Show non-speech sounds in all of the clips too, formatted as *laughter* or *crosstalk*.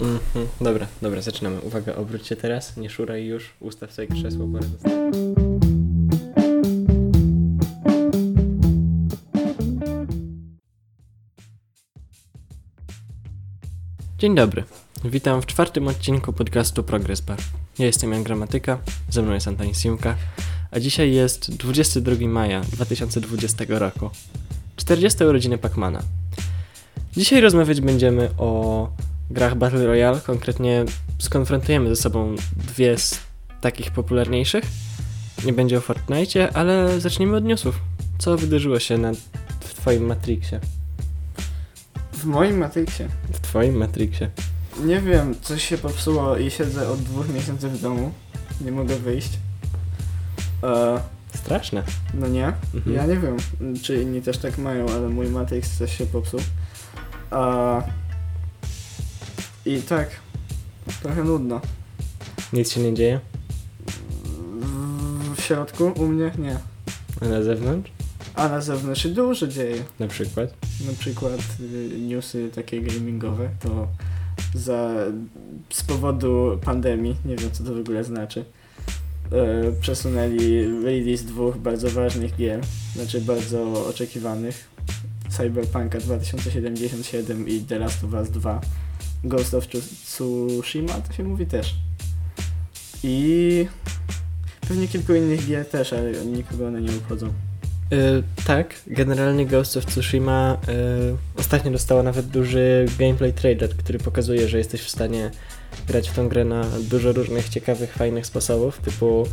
Mhm. Dobra, dobra, zaczynamy. Uwaga, obróć się teraz, nie szuraj już, ustaw sobie krzesło, pora Dzień dobry. Witam w czwartym odcinku podcastu Progress Bar. Ja jestem Jan Gramatyka, ze mną jest Antoni Simka, a dzisiaj jest 22 maja 2020 roku. 40 urodziny Pacmana. Dzisiaj rozmawiać będziemy o grach Battle Royale, konkretnie skonfrontujemy ze sobą dwie z takich popularniejszych. Nie będzie o Fortnite, ale zaczniemy od newsów. Co wydarzyło się na, w twoim Matrixie? W moim Matrixie? W twoim Matrixie. Nie wiem, coś się popsuło i siedzę od dwóch miesięcy w domu. Nie mogę wyjść. E, Straszne. no nie? Mhm. Ja nie wiem, czy inni też tak mają, ale mój Matrix coś się popsuł. A, I tak, trochę nudno. Nic się nie dzieje? W, środku u mnie nie. A na zewnątrz? A na zewnątrz się dużo dzieje. Na przykład? Na przykład y, newsy takie gamingowe to za, z powodu pandemii, nie wiem co to w ogóle znaczy, e, przesunęli release dwóch bardzo ważnych gier, znaczy bardzo oczekiwanych. Cyberpunka 2077 i The Last of Us 2. Ghost of Tsushima to się mówi też. I pewnie kilku innych gier też, ale nikogo one nie obchodzą. Yy, tak, generalnie Ghost of Tsushima yy, ostatnio dostała nawet duży gameplay trailer, który pokazuje, że jesteś w stanie grać w tą grę na dużo różnych ciekawych, fajnych sposobów, typu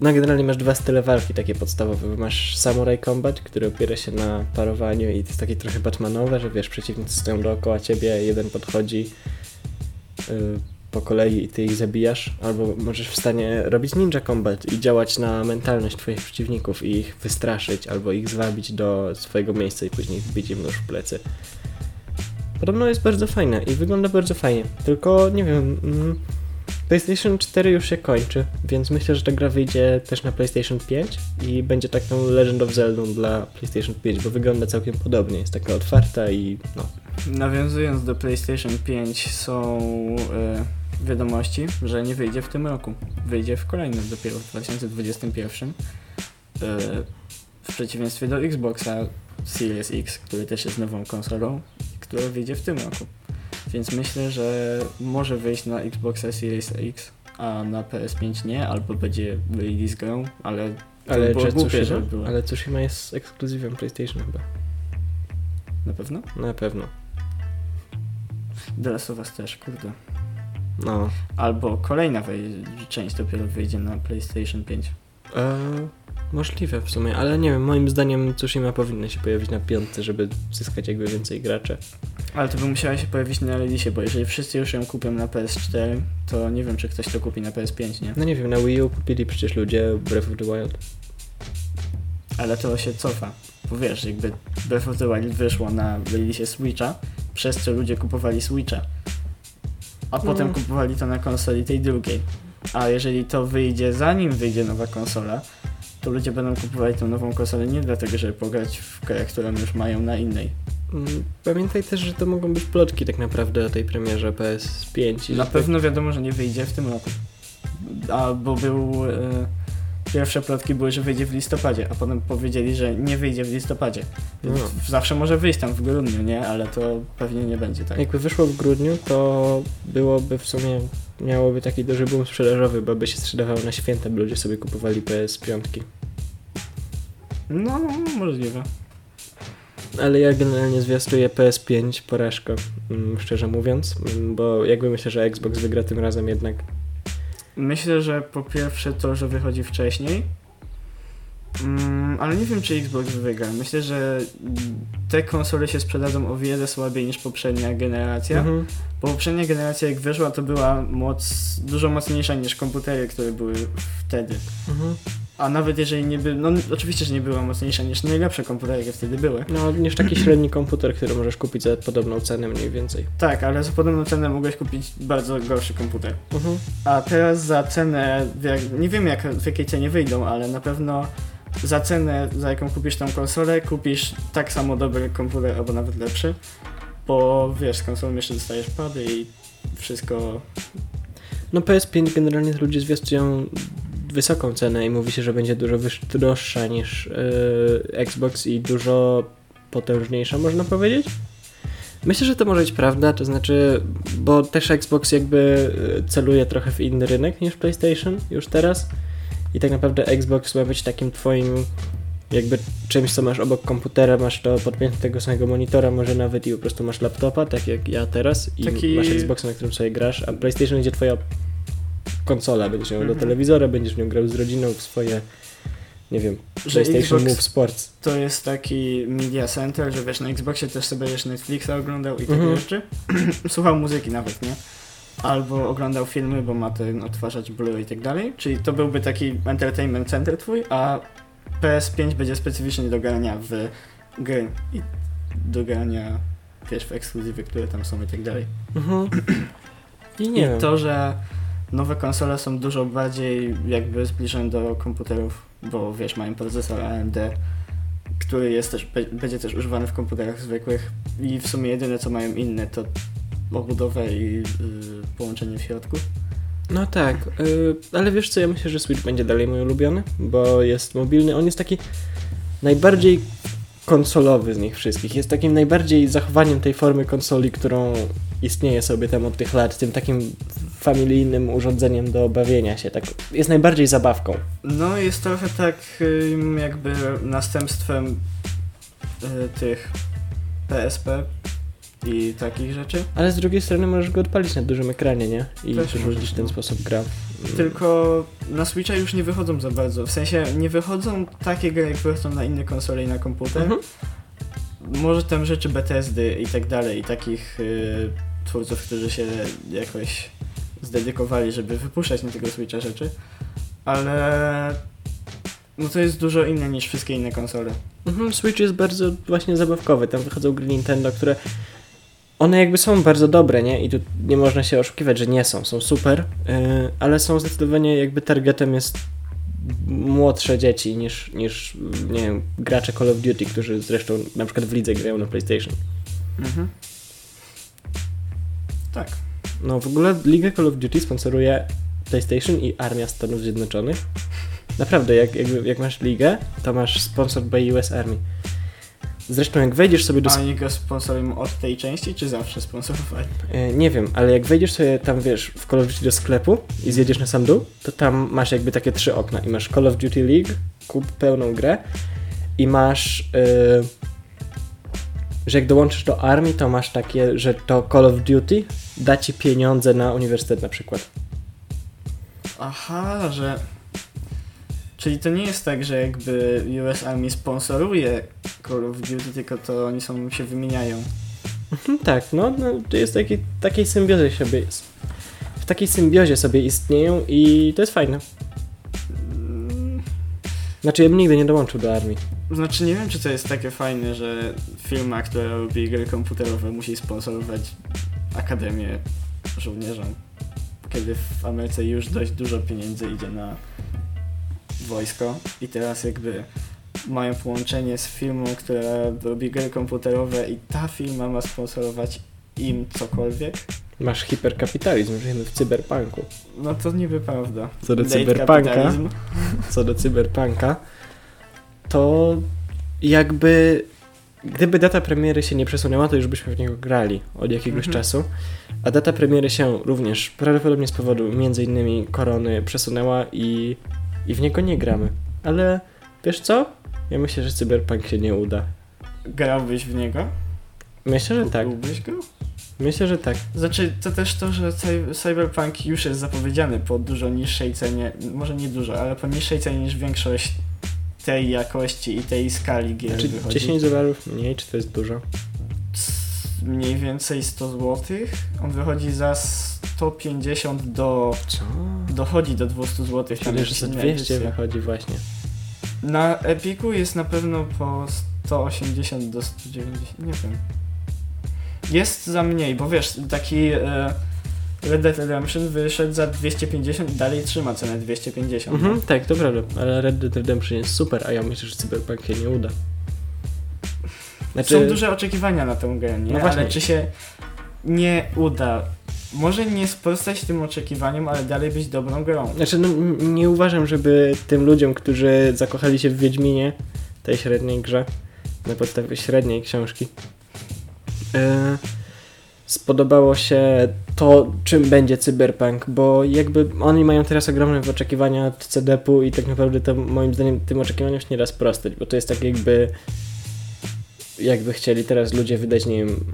no generalnie masz dwa style walki takie podstawowe. Masz Samurai Combat, który opiera się na parowaniu i to jest takie trochę Batmanowe, że wiesz, przeciwnicy stoją dookoła ciebie, jeden podchodzi yy, po kolei i ty ich zabijasz, albo możesz w stanie robić ninja combat i działać na mentalność twoich przeciwników i ich wystraszyć, albo ich zwabić do swojego miejsca i później wbić im nóż w plecy. Podobno jest bardzo fajne i wygląda bardzo fajnie, tylko nie wiem, mm, PlayStation 4 już się kończy, więc myślę, że ta gra wyjdzie też na PlayStation 5 i będzie taką Legend of Zelda dla PlayStation 5, bo wygląda całkiem podobnie, jest taka otwarta i no, Nawiązując do PlayStation 5 są e, wiadomości, że nie wyjdzie w tym roku. Wyjdzie w kolejnym dopiero w 2021. E, w przeciwieństwie do Xboxa Series X, który też jest nową konsolą, która wyjdzie w tym roku. Więc myślę, że może wyjść na Xboxa Series X, a na PS5 nie, albo będzie release grą, ale to ale było że głupie, żeby było. ale Tsushima jest ekskluzywem PlayStation chyba, Na pewno? na pewno. The Last of Us też, kurde. No, Albo kolejna część dopiero wyjdzie na PlayStation 5. E, możliwe w sumie, ale nie wiem, moim zdaniem Tsushima powinna się pojawić na piątce, żeby zyskać jakby więcej graczy. Ale to by musiała się pojawić na release, bo jeżeli wszyscy już ją kupią na PS4, to nie wiem, czy ktoś to kupi na PS5, nie? No nie wiem, na Wii U kupili przecież ludzie Breath of the Wild. Ale to się cofa. Bo wiesz, jakby Breath of the Wild wyszło na release Switcha, przez co ludzie kupowali Switcha. A potem kupowali to na konsoli tej drugiej. A jeżeli to wyjdzie zanim wyjdzie nowa konsola, to ludzie będą kupowali tą nową konsolę nie dlatego, żeby pograć w grę, którą już mają na innej. Mm, Pamiętaj też, że to mogą być plotki tak naprawdę o tej premierze PS5. i Na pewno wiadomo, że nie wyjdzie w tym roku. A bo był. E, pierwsze plotki były, że wyjdzie w listopadzie, a potem powiedzieli, że nie wyjdzie w listopadzie. Więc No. Zawsze może wyjść tam w grudniu, nie? Ale to pewnie nie będzie tak. Jakby wyszło w grudniu, to byłoby w sumie, miałoby taki duży boom sprzedażowy, bo by się sprzedawało na święta, by ludzie sobie kupowali PS5. No, możliwe. Ale ja generalnie zwiastuję PS5 porażkę, mm, szczerze mówiąc, bo jakby myślę, że Xbox wygra tym razem jednak. Myślę, że po pierwsze to, że wychodzi wcześniej. Mm, ale nie wiem, czy Xbox wygra. Myślę, że te konsole się sprzedadzą o wiele słabiej niż poprzednia generacja. Mhm. Bo poprzednia generacja jak wyszła, to była moc dużo mocniejsza niż komputery, które były wtedy. Mhm. A nawet jeżeli nie by, no oczywiście, że nie była mocniejsza niż najlepsze komputery, jakie wtedy były. No, niż taki średni komputer, który możesz kupić za podobną cenę mniej więcej. Tak, ale za podobną cenę mogłeś kupić bardzo gorszy komputer. Mhm. A teraz za cenę, nie wiem jak, w jakiej cenie wyjdą, ale na pewno za cenę, za jaką kupisz tą konsolę, kupisz tak samo dobry komputer albo nawet lepszy. Bo wiesz, z konsolą jeszcze dostajesz pady i wszystko. No PS5 generalnie ludzie zwiastują wysoką cenę i mówi się, że będzie dużo droższa niż yy, Xbox i dużo potężniejsza, można powiedzieć. Myślę, że to może być prawda, to znaczy, bo też Xbox jakby yy, celuje trochę w inny rynek niż PlayStation już teraz i tak naprawdę Xbox ma być takim twoim jakby czymś, co masz obok komputera, masz to podpięte tego samego monitora, może nawet i po prostu masz laptopa, tak jak ja teraz i Taki- masz Xboxa, na którym sobie grasz, a PlayStation będzie twoja konsola, będziesz miał do Mhm. telewizora, będziesz w nią grał z rodziną w swoje, nie wiem, Że PlayStation Xbox- Move Sports. To jest taki media center, że wiesz, na Xboxie też sobie już Netflixa oglądał i takie Mhm. rzeczy. *clears throat* Słuchał muzyki nawet, nie? Albo oglądał filmy, bo ma ten odtwarzacz Blu i tak dalej. Czyli to byłby taki entertainment center twój, a PS5 będzie specyficznie do grania w gry i do grania, wiesz, w ekskluzywy, które tam są i tak dalej. Mhm. *clears throat* I nie I wiem. to, że nowe konsole są dużo bardziej jakby zbliżone do komputerów, bo wiesz, mają procesor AMD, który jest też, będzie też używany w komputerach zwykłych i w sumie jedyne co mają inne to obudowę i y, połączenie w środku. No tak, y, ale wiesz co, ja myślę, że Switch będzie dalej mój ulubiony, bo jest mobilny. On jest taki najbardziej konsolowy z nich wszystkich. Jest takim najbardziej zachowaniem tej formy konsoli, którą istnieje sobie tam od tych lat, tym takim familijnym urządzeniem do bawienia się. Tak, jest najbardziej zabawką. No jest trochę tak jakby następstwem y, tych PSP i takich rzeczy. Ale z drugiej strony możesz go odpalić na dużym ekranie, nie? I Też w ten no. sposób gra. Tylko na Switcha już nie wychodzą za bardzo. W sensie nie wychodzą takie gry, jak wychodzą na inne konsole i na komputer. Mhm. Może tam rzeczy Bethesdy i tak dalej, i takich y, twórców, którzy się jakoś zdedykowali, żeby wypuszczać na tego Switcha rzeczy. Ale no to jest dużo inne niż wszystkie inne konsole. Mhm, Switch jest bardzo właśnie zabawkowy. Tam wychodzą gry Nintendo, które one jakby są bardzo dobre, nie? I tu nie można się oszukiwać, że nie są. Są super, yy, ale są zdecydowanie jakby targetem jest młodsze dzieci niż, niż nie wiem, gracze Call of Duty, którzy zresztą na przykład w lidze grają na PlayStation. Mhm. Tak. No w ogóle Ligę Call of Duty sponsoruje PlayStation i Armia Stanów Zjednoczonych. Naprawdę, jak, jak, jak masz ligę, to masz sponsored by US Army. Zresztą jak wejdziesz sobie do A oni go sponsorują od tej części, czy zawsze sponsorowali? E, Nie wiem, ale jak wejdziesz sobie tam, wiesz, w Call of Duty do sklepu i zjedziesz na sam dół, to tam masz jakby takie trzy okna i masz Call of Duty League, kup pełną grę i masz, e, że jak dołączysz do armii, to masz takie, że to Call of Duty da ci pieniądze na uniwersytet na przykład. Aha, że... Czyli to nie jest tak, że jakby US Army sponsoruje Call of Duty, tylko to oni są, się wymieniają. Mhm, tak, no, no to jest taki, takiej symbiozie sobie. W takiej symbiozie sobie istnieją i to jest fajne. Znaczy ja bym nigdy nie dołączył do armii. Znaczy nie wiem, czy to jest takie fajne, że firma, która robi gry komputerowe musi sponsorować Akademię Żołnierzom, kiedy w Ameryce już dość dużo pieniędzy idzie na wojsko i teraz jakby mają połączenie z firmą, która robi gry komputerowe i ta firma ma sponsorować im cokolwiek, Masz hiperkapitalizm, żyjemy w cyberpunku. no to niby prawda. Co do Late cyberpunka, kapitalizm. co do cyberpunka, to jakby gdyby data premiery się nie przesunęła, to już byśmy w niego grali od jakiegoś Mhm. czasu. A data premiery się również prawdopodobnie z powodu między innymi korony przesunęła i, i w niego nie gramy. Ale wiesz co? Ja myślę, że cyberpunk się nie uda. Grałbyś w niego? Myślę, że tak. Kupiłbyś go? Myślę, że tak. Znaczy, to też to, że cy- Cyberpunk już jest zapowiedziany po dużo niższej cenie, może nie dużo, ale po niższej cenie niż większość tej jakości i tej skali gier Czy wychodzi. 10 dolarów mniej, czy to jest dużo? Mniej więcej 100 zł. On wychodzi za 150 do... Co? dochodzi do 200 zł. Czyli, że za inne 200 edycje. wychodzi właśnie. Na Epiku jest na pewno po 180 do 190, nie wiem. Jest za mniej, bo wiesz, taki e, Red Dead Redemption wyszedł za 250 i dalej trzyma cenę 250. Mhm, tak, to prawda, ale Red Dead Redemption jest super, a ja myślę, że Cyberpunk się nie uda. Znaczy, Są duże oczekiwania na tę grę, nie? No właśnie. ale czy się nie uda? Może nie sprostać tym oczekiwaniom, ale dalej być dobrą grą. Znaczy, no, nie uważam, żeby tym ludziom, którzy zakochali się w Wiedźminie, tej średniej grze, na podstawie średniej książki, e, spodobało się to, czym będzie cyberpunk, bo jakby oni mają teraz ogromne oczekiwania od CDP-u i tak naprawdę to moim zdaniem tym oczekiwaniom się nie da sprostać, bo to jest tak jakby jakby chcieli teraz ludzie wydać, nie wiem,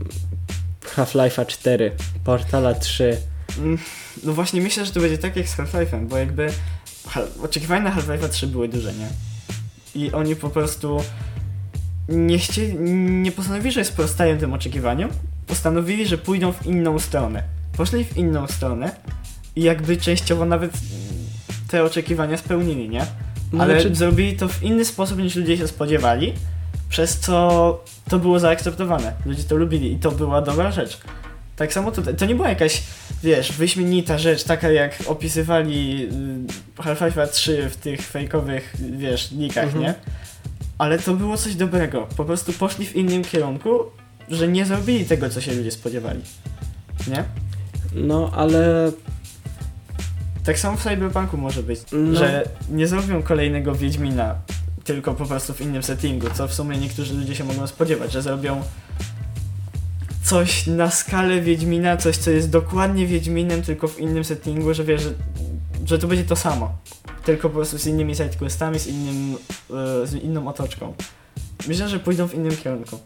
Half-Life'a 4, Portala 3, Mm, No właśnie myślę, że to będzie tak jak z Half-Life'em, bo jakby oczekiwania na Half-Life'a 3 były duże, nie? I oni po prostu nie chcieli, nie postanowili, że sprostają tym oczekiwaniom, postanowili, że pójdą w inną stronę. Poszli w inną stronę i jakby częściowo nawet te oczekiwania spełnili, nie? Ale znaczy- zrobili to w inny sposób niż ludzie się spodziewali, przez co to było zaakceptowane. Ludzie to lubili i to była dobra rzecz. Tak samo tutaj, to nie była jakaś, wiesz, wyśmienita rzecz, taka jak opisywali y, Half-Life 3 w tych fejkowych, wiesz, nikach, Mhm. nie? Ale to było coś dobrego. Po prostu poszli w innym kierunku, że nie zrobili tego, co się ludzie spodziewali. Nie? No, ale Tak samo w Cyberpunku może być, No. że nie zrobią kolejnego Wiedźmina, tylko po prostu w innym settingu, co w sumie niektórzy ludzie się mogą spodziewać, że zrobią coś na skalę Wiedźmina, coś co jest dokładnie Wiedźminem, tylko w innym settingu, że wiesz, że, że to będzie to samo. Tylko po prostu z innymi sidequestami, z innym, e, z inną otoczką. Myślę, że pójdą w innym kierunku.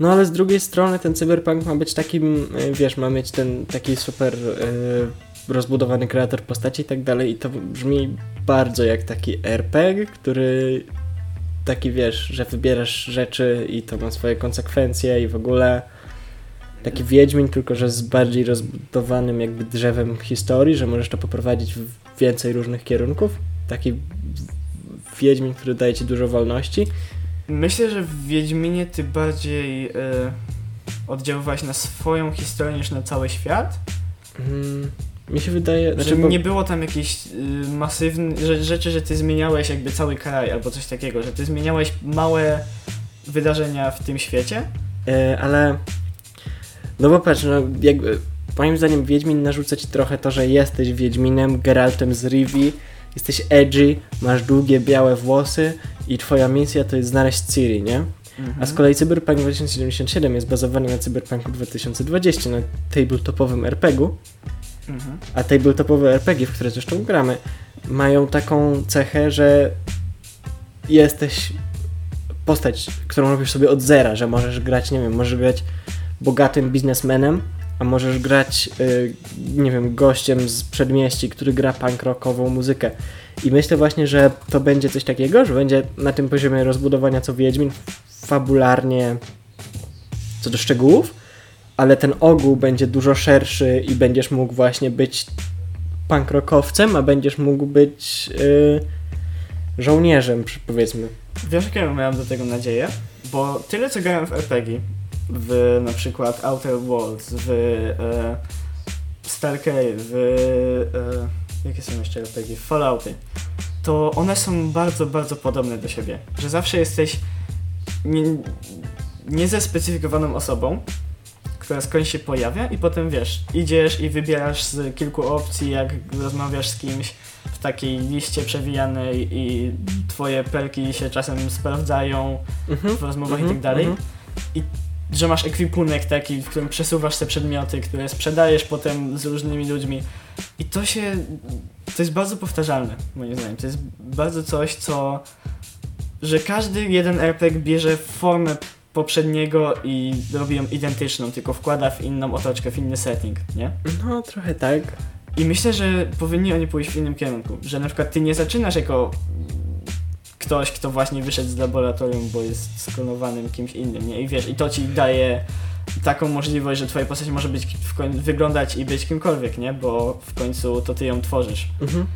No ale z drugiej strony ten cyberpunk ma być takim, y, wiesz, ma mieć ten taki super y, rozbudowany kreator postaci i tak dalej i to brzmi bardzo jak taki RPG, który taki wiesz, że wybierasz rzeczy i to ma swoje konsekwencje i w ogóle taki Wiedźmin, tylko że z bardziej rozbudowanym jakby drzewem historii, że możesz to poprowadzić w więcej różnych kierunków. Taki Wiedźmin, który daje ci dużo wolności. Myślę, że w Wiedźminie ty bardziej e, oddziaływałeś na swoją historię niż na cały świat. Mm, mi się wydaje, Znaczy, bo, nie było tam jakichś y, masywnych że, rzeczy, że ty zmieniałeś jakby cały kraj albo coś takiego, że ty zmieniałeś małe wydarzenia w tym świecie. e, ale no bo patrz, no jakby moim zdaniem Wiedźmin narzuca ci trochę to, że jesteś Wiedźminem, Geraltem z Rivi, jesteś edgy, masz długie białe włosy i twoja misja to jest znaleźć Ciri, nie? A z kolei Cyberpunk 2077 jest bazowany na Cyberpunku 2020, na tabletopowym RPG-u, Mhm. a tabletopowe RPG, w które zresztą gramy, mają taką cechę, że jesteś postać, którą robisz sobie od zera, że możesz grać, nie wiem, możesz grać bogatym biznesmenem, a możesz grać, y, nie wiem, gościem z przedmieści, który gra punk rockową muzykę. I myślę właśnie, że to będzie coś takiego, że będzie na tym poziomie rozbudowania co Wiedźmin, fabularnie co do szczegółów, ale ten ogół będzie dużo szerszy i będziesz mógł właśnie być punk rockowcem, a będziesz mógł być y, żołnierzem, powiedzmy. Wiesz, jaką ja miałem do tego nadzieję? Bo tyle, co grałem w RPG, w na przykład Outer Worlds, w e, Starcade, w... E, jakie są jeszcze RPG? Fallouty. To one są bardzo, bardzo podobne do siebie. Że zawsze jesteś nie, niezespecyfikowaną osobą, która skądś się pojawia i potem wiesz, idziesz i wybierasz z kilku opcji, jak rozmawiasz z kimś w takiej liście przewijanej i twoje perki się czasem sprawdzają Mhm, w rozmowach mhm, i tak dalej. mhm. Że masz ekwipunek taki, w którym przesuwasz te przedmioty, które sprzedajesz potem z różnymi ludźmi. I to się. To jest bardzo powtarzalne, moim zdaniem. To jest bardzo coś, co. że każdy jeden RPG bierze formę poprzedniego i robi ją identyczną, tylko wkłada w inną otoczkę, w inny setting, nie? No, trochę tak. I myślę, że powinni oni pójść w innym kierunku. Że na przykład ty nie zaczynasz jako ktoś, kto właśnie wyszedł z laboratorium, bo jest sklonowanym kimś innym, nie? I wiesz, i to ci daje taką możliwość, że twoja postać może być wyglądać i być kimkolwiek, nie? Bo w końcu to ty ją tworzysz. Mhm.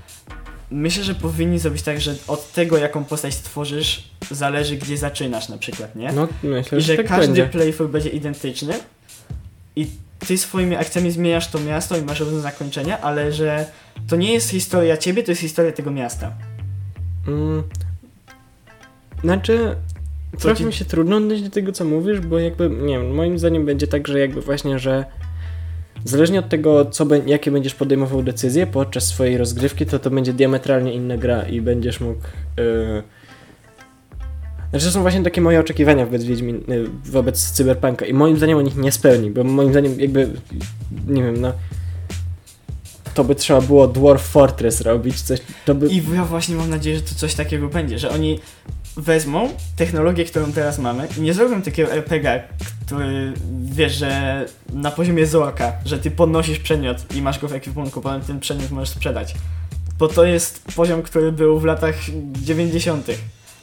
Myślę, że powinni zrobić tak, że od tego, jaką postać stworzysz, zależy, gdzie zaczynasz na przykład, nie? No, myślę, I że że tak każdy będzie. playthrough będzie identyczny i ty swoimi akcjami zmieniasz to miasto i masz różne zakończenia, ale że to nie jest historia ciebie, to jest historia tego miasta. Mm. Znaczy, Trochę ci- mi się trudno odnieść do tego, co mówisz, bo jakby, nie wiem, moim zdaniem będzie tak, że jakby właśnie, że zależnie od tego, co, jakie będziesz podejmował decyzje podczas swojej rozgrywki, to to będzie diametralnie inna gra i będziesz mógł... Yy... Znaczy, to są właśnie takie moje oczekiwania wobec, Wiedźmin, yy, wobec Cyberpunka i moim zdaniem on ich nie spełni, bo moim zdaniem jakby, nie wiem, no... To by trzeba było Dwarf Fortress robić, coś, to by... I ja właśnie mam nadzieję, że to coś takiego będzie, że oni wezmą technologię, którą teraz mamy i nie zrobią takiego RPG, który wiesz, że na poziomie Zoaka, że ty podnosisz przedmiot i masz go w ekwipunku, potem ten przedmiot możesz sprzedać. Bo to jest poziom, który był w latach 90.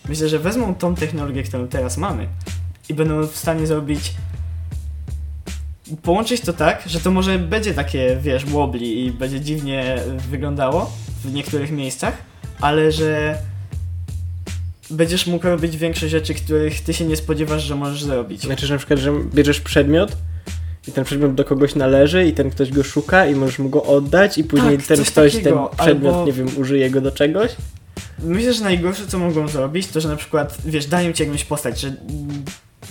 Myślę, że wezmą tą technologię, którą teraz mamy i będą w stanie zrobić połączyć to tak, że to może będzie takie, wiesz, wobbly i będzie dziwnie wyglądało w niektórych miejscach, ale że będziesz mógł robić większe rzeczy, których ty się nie spodziewasz, że możesz zrobić. Znaczy, że na przykład, że bierzesz przedmiot i ten przedmiot do kogoś należy i ten ktoś go szuka i możesz mu go oddać i później Tak, ten ktoś takiego, ten przedmiot, albo- nie wiem, użyje go do czegoś. Myślę, że najgorsze, co mogą zrobić, to że na przykład, wiesz, dają ci jakąś postać, że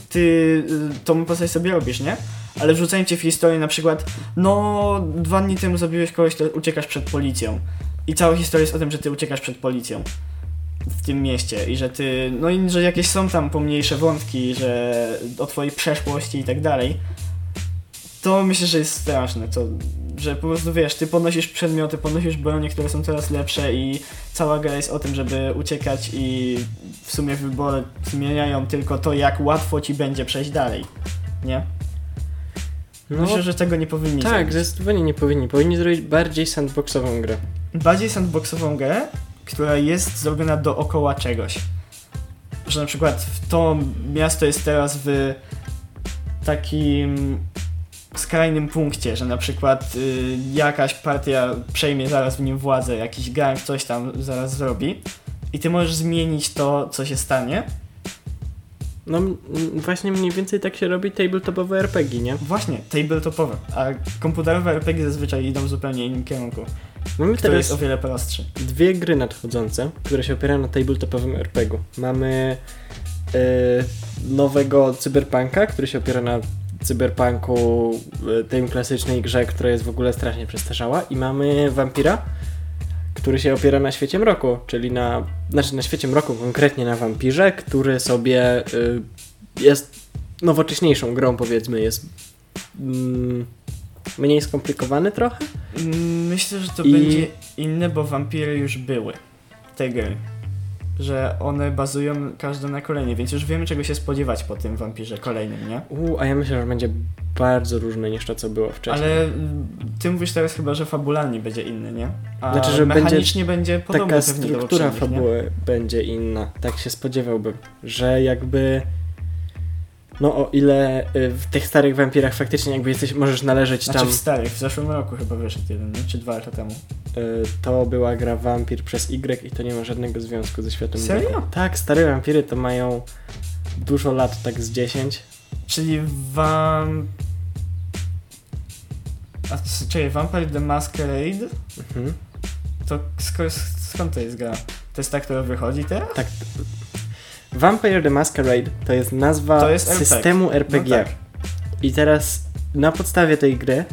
ty y, tą postać sobie robisz, nie? Ale wrzucają cię w historię na przykład, no, dwa dni temu zabiłeś kogoś, to uciekasz przed policją. I cała historia jest o tym, że ty uciekasz przed policją w tym mieście i że ty, no i że jakieś są tam pomniejsze wątki, że o twojej przeszłości i tak dalej. To myślę, że jest straszne, to, że po prostu wiesz, ty podnosisz przedmioty, podnosisz bronie, które są coraz lepsze i cała gra jest o tym, żeby uciekać i w sumie wybory zmieniają tylko to, jak łatwo ci będzie przejść dalej. Nie? No, Myślę, że tego nie powinni tak, zrobić. zdecydowanie nie powinni. Powinni zrobić bardziej sandboxową grę. Bardziej sandboxową grę, która jest zrobiona dookoła czegoś. Że na przykład to miasto jest teraz w takim skrajnym punkcie, że na przykład y, jakaś partia przejmie zaraz w nim władzę, jakiś gang coś tam zaraz zrobi i ty możesz zmienić to, co się stanie. No właśnie mniej więcej tak się robi tabletopowe RPG, nie? Właśnie, tabletopowe, a komputerowe RPG zazwyczaj idą w zupełnie innym kierunku, Mamy który jest o teraz wiele prostszy. dwie gry nadchodzące, które się opierają na tabletopowym RPG-u. Mamy e, nowego Cyberpunka, który się opiera na Cyberpunku, e, tej klasycznej grze, która jest w ogóle strasznie przestarzała i mamy Vampira, który się opiera na świecie mroku, czyli na, znaczy na świecie mroku, konkretnie na wampirze, który sobie e, jest nowocześniejszą grą, powiedzmy, jest mm, mniej skomplikowany trochę. Myślę, że to I- będzie inne, bo wampiry już były. Te gry. Że one bazują każde na kolejnej, więc już wiemy czego się spodziewać po tym wampirze kolejnym, nie? U, a ja myślę, że będzie bardzo różne niż to, co było wcześniej. Ale mm, ty mówisz teraz chyba, że fabularnie będzie inny, nie? A Znaczy, że mechanicznie będzie, podobny Taka struktura poprzednich, nie? fabuły będzie inna. Tak się spodziewałbym, że jakby. No o ile y, w tych starych wampirach faktycznie jakby jesteś, możesz należeć Znaczy tam. w starych, w zeszłym roku chyba wyszedł jeden, nie? Czy dwa lata temu. y, To była gra Vampir przez Y i to nie ma żadnego związku ze światem Serio? Tak, stare wampiry to mają dużo lat, tak z 10. Czyli wam... A c- czekaj, Vampire the Masquerade? Mhm. To sk- skąd to jest gra? To jest ta, która wychodzi teraz? Tak. Vampire the Masquerade to jest nazwa To jest systemu RPG. No tak. I teraz na podstawie tej gry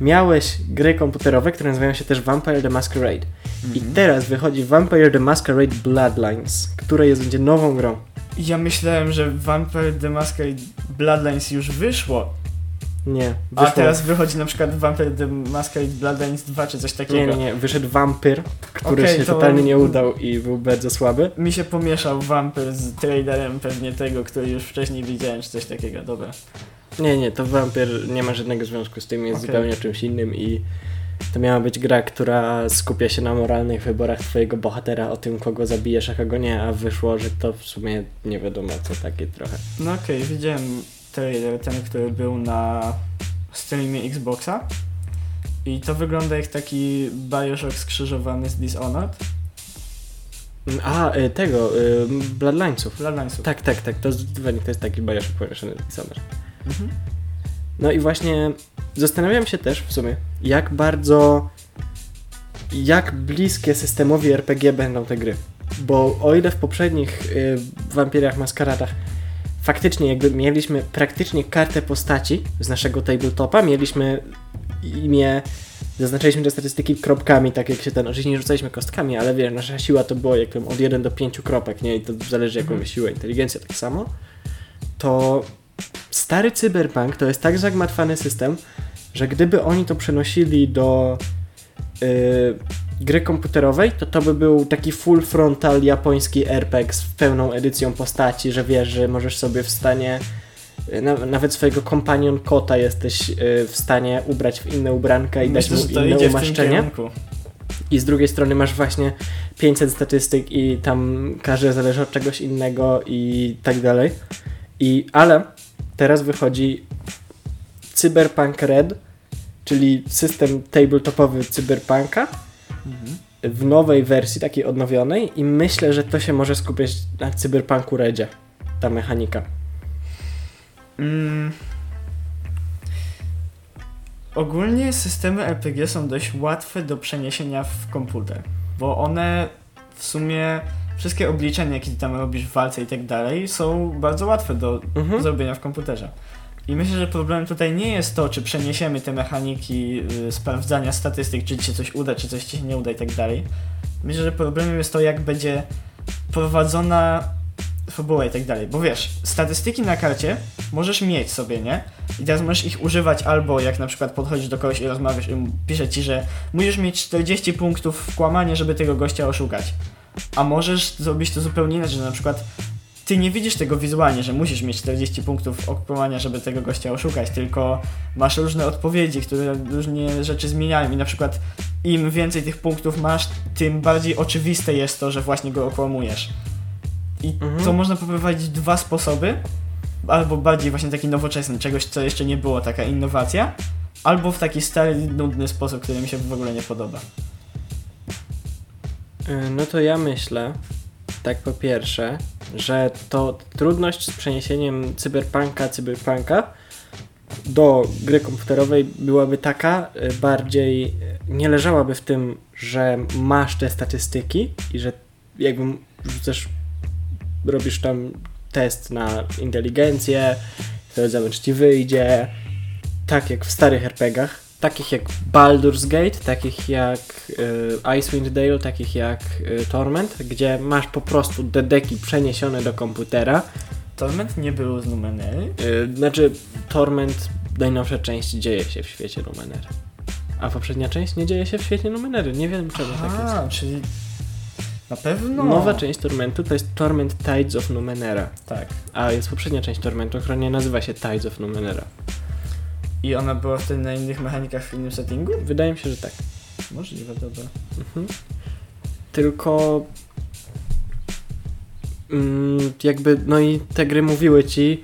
miałeś gry komputerowe, które nazywają się też Vampire the Masquerade. I Mhm. teraz wychodzi Vampire the Masquerade Bloodlines, które jest będzie nową grą. Ja myślałem, że Vampire the Masquerade Bloodlines już wyszło, Nie, a wyszło... teraz wychodzi na przykład Vampire the Masquerade Bloodlines 2 czy coś takiego. Nie, nie, wyszedł Vampyr, który Okej, się to- totalnie nie udał i był bardzo słaby. Mi się pomieszał Vampire z trailerem pewnie tego, który już wcześniej widziałem, czy coś takiego, dobra. Nie, nie, to Vampyr nie ma żadnego związku z tym, jest Okej. zupełnie czymś innym i to miała być gra, która skupia się na moralnych wyborach twojego bohatera, o tym kogo zabijesz, a kogo nie, a wyszło, że to w sumie nie wiadomo co takie trochę. No okej, widziałem trailer, ten, który był na streamie Xboxa i to wygląda jak taki Bioshock skrzyżowany z Dishonored, A, y, tego, y, Bloodlinesów. Bloodlinesów. Tak, tak, tak, to zdecydowanie to jest taki Bioshock pomieszany z Dishonored. Mhm. No i właśnie zastanawiam się też w sumie, jak bardzo, jak bliskie systemowi RPG będą te gry. Bo o ile w poprzednich y, Wampirach Maskaradach faktycznie jakby mieliśmy praktycznie kartę postaci z naszego tabletopa, mieliśmy imię, zaznaczyliśmy te statystyki kropkami, tak jak się ten, oczywiście nie rzucaliśmy kostkami, ale wiesz, nasza siła to było jak od 1 do 5 kropek, nie? I to zależy jaką Mhm. siłę, inteligencja tak samo. To stary cyberpunk to jest tak zagmatwany system, że gdyby oni to przenosili do yy, gry komputerowej, to to by był taki full frontal japoński RPG z pełną edycją postaci, że wiesz, że możesz sobie w stanie na, nawet swojego companion kota jesteś yy, w stanie ubrać w inne ubranka i Myślę, dać mu inne umaszczenie. I z drugiej strony masz właśnie 500 statystyk i tam każde zależy od czegoś innego i tak dalej. I, ale teraz wychodzi Cyberpunk Red, czyli system tabletopowy Cyberpunka Mhm. w nowej wersji, takiej odnowionej i myślę, że to się może skupiać na Cyberpunku Redzie, ta mechanika. Mm. Ogólnie systemy RPG są dość łatwe do przeniesienia w komputer, bo one w sumie wszystkie obliczenia, jakie tam robisz w walce i tak dalej, są bardzo łatwe do Mhm. zrobienia w komputerze. I myślę, że problemem tutaj nie jest to, czy przeniesiemy te mechaniki y, sprawdzania statystyk, czy ci się coś uda, czy coś ci się nie uda i tak dalej. Myślę, że problemem jest to, jak będzie prowadzona fabuła i tak dalej. Bo wiesz, statystyki na karcie możesz mieć sobie, nie? I teraz możesz ich używać albo jak na przykład podchodzisz do kogoś i rozmawiasz i pisze ci, że musisz mieć 40 punktów w kłamanie, żeby tego gościa oszukać. A możesz zrobić to zupełnie inaczej, że na przykład ty nie widzisz tego wizualnie, że musisz mieć 40 punktów okłamania, żeby tego gościa oszukać, tylko masz różne odpowiedzi, które różnie rzeczy zmieniają i na przykład im więcej tych punktów masz, tym bardziej oczywiste jest to, że właśnie go okłamujesz. I Mhm. to można poprowadzić dwa sposoby, albo bardziej właśnie taki nowoczesny, czegoś co jeszcze nie było, taka innowacja, albo w taki stary, nudny sposób, który mi się w ogóle nie podoba. Y, No to ja myślę, tak po pierwsze, że to trudność z przeniesieniem cyberpunka, cyberpunka do gry komputerowej byłaby taka, y, bardziej y, nie leżałaby w tym, że masz te statystyki i że jakby rzucasz, robisz tam test na inteligencję, sprawdzamy czy ci wyjdzie, tak jak w starych RPGach, takich jak Baldur's Gate, takich jak y, Icewind Dale, takich jak y, Torment, gdzie masz po prostu dedeki przeniesione do komputera. Torment nie był z Numenery. Y, znaczy, Torment, najnowsza część dzieje się w świecie Numenery. A poprzednia część nie dzieje się w świecie Numenery. Nie wiem czemu tak jest. A, czyli na pewno. Nowa część Tormentu to jest Torment Tides of Numenera. Tak. A jest poprzednia część Tormentu, która nie nazywa się Tides of Numenera. I ona była wtedy na innych mechanikach w innym settingu? Wydaje mi się, że tak. Możliwe, dobra. Mhm. Tylko mm, jakby, no i te gry mówiły ci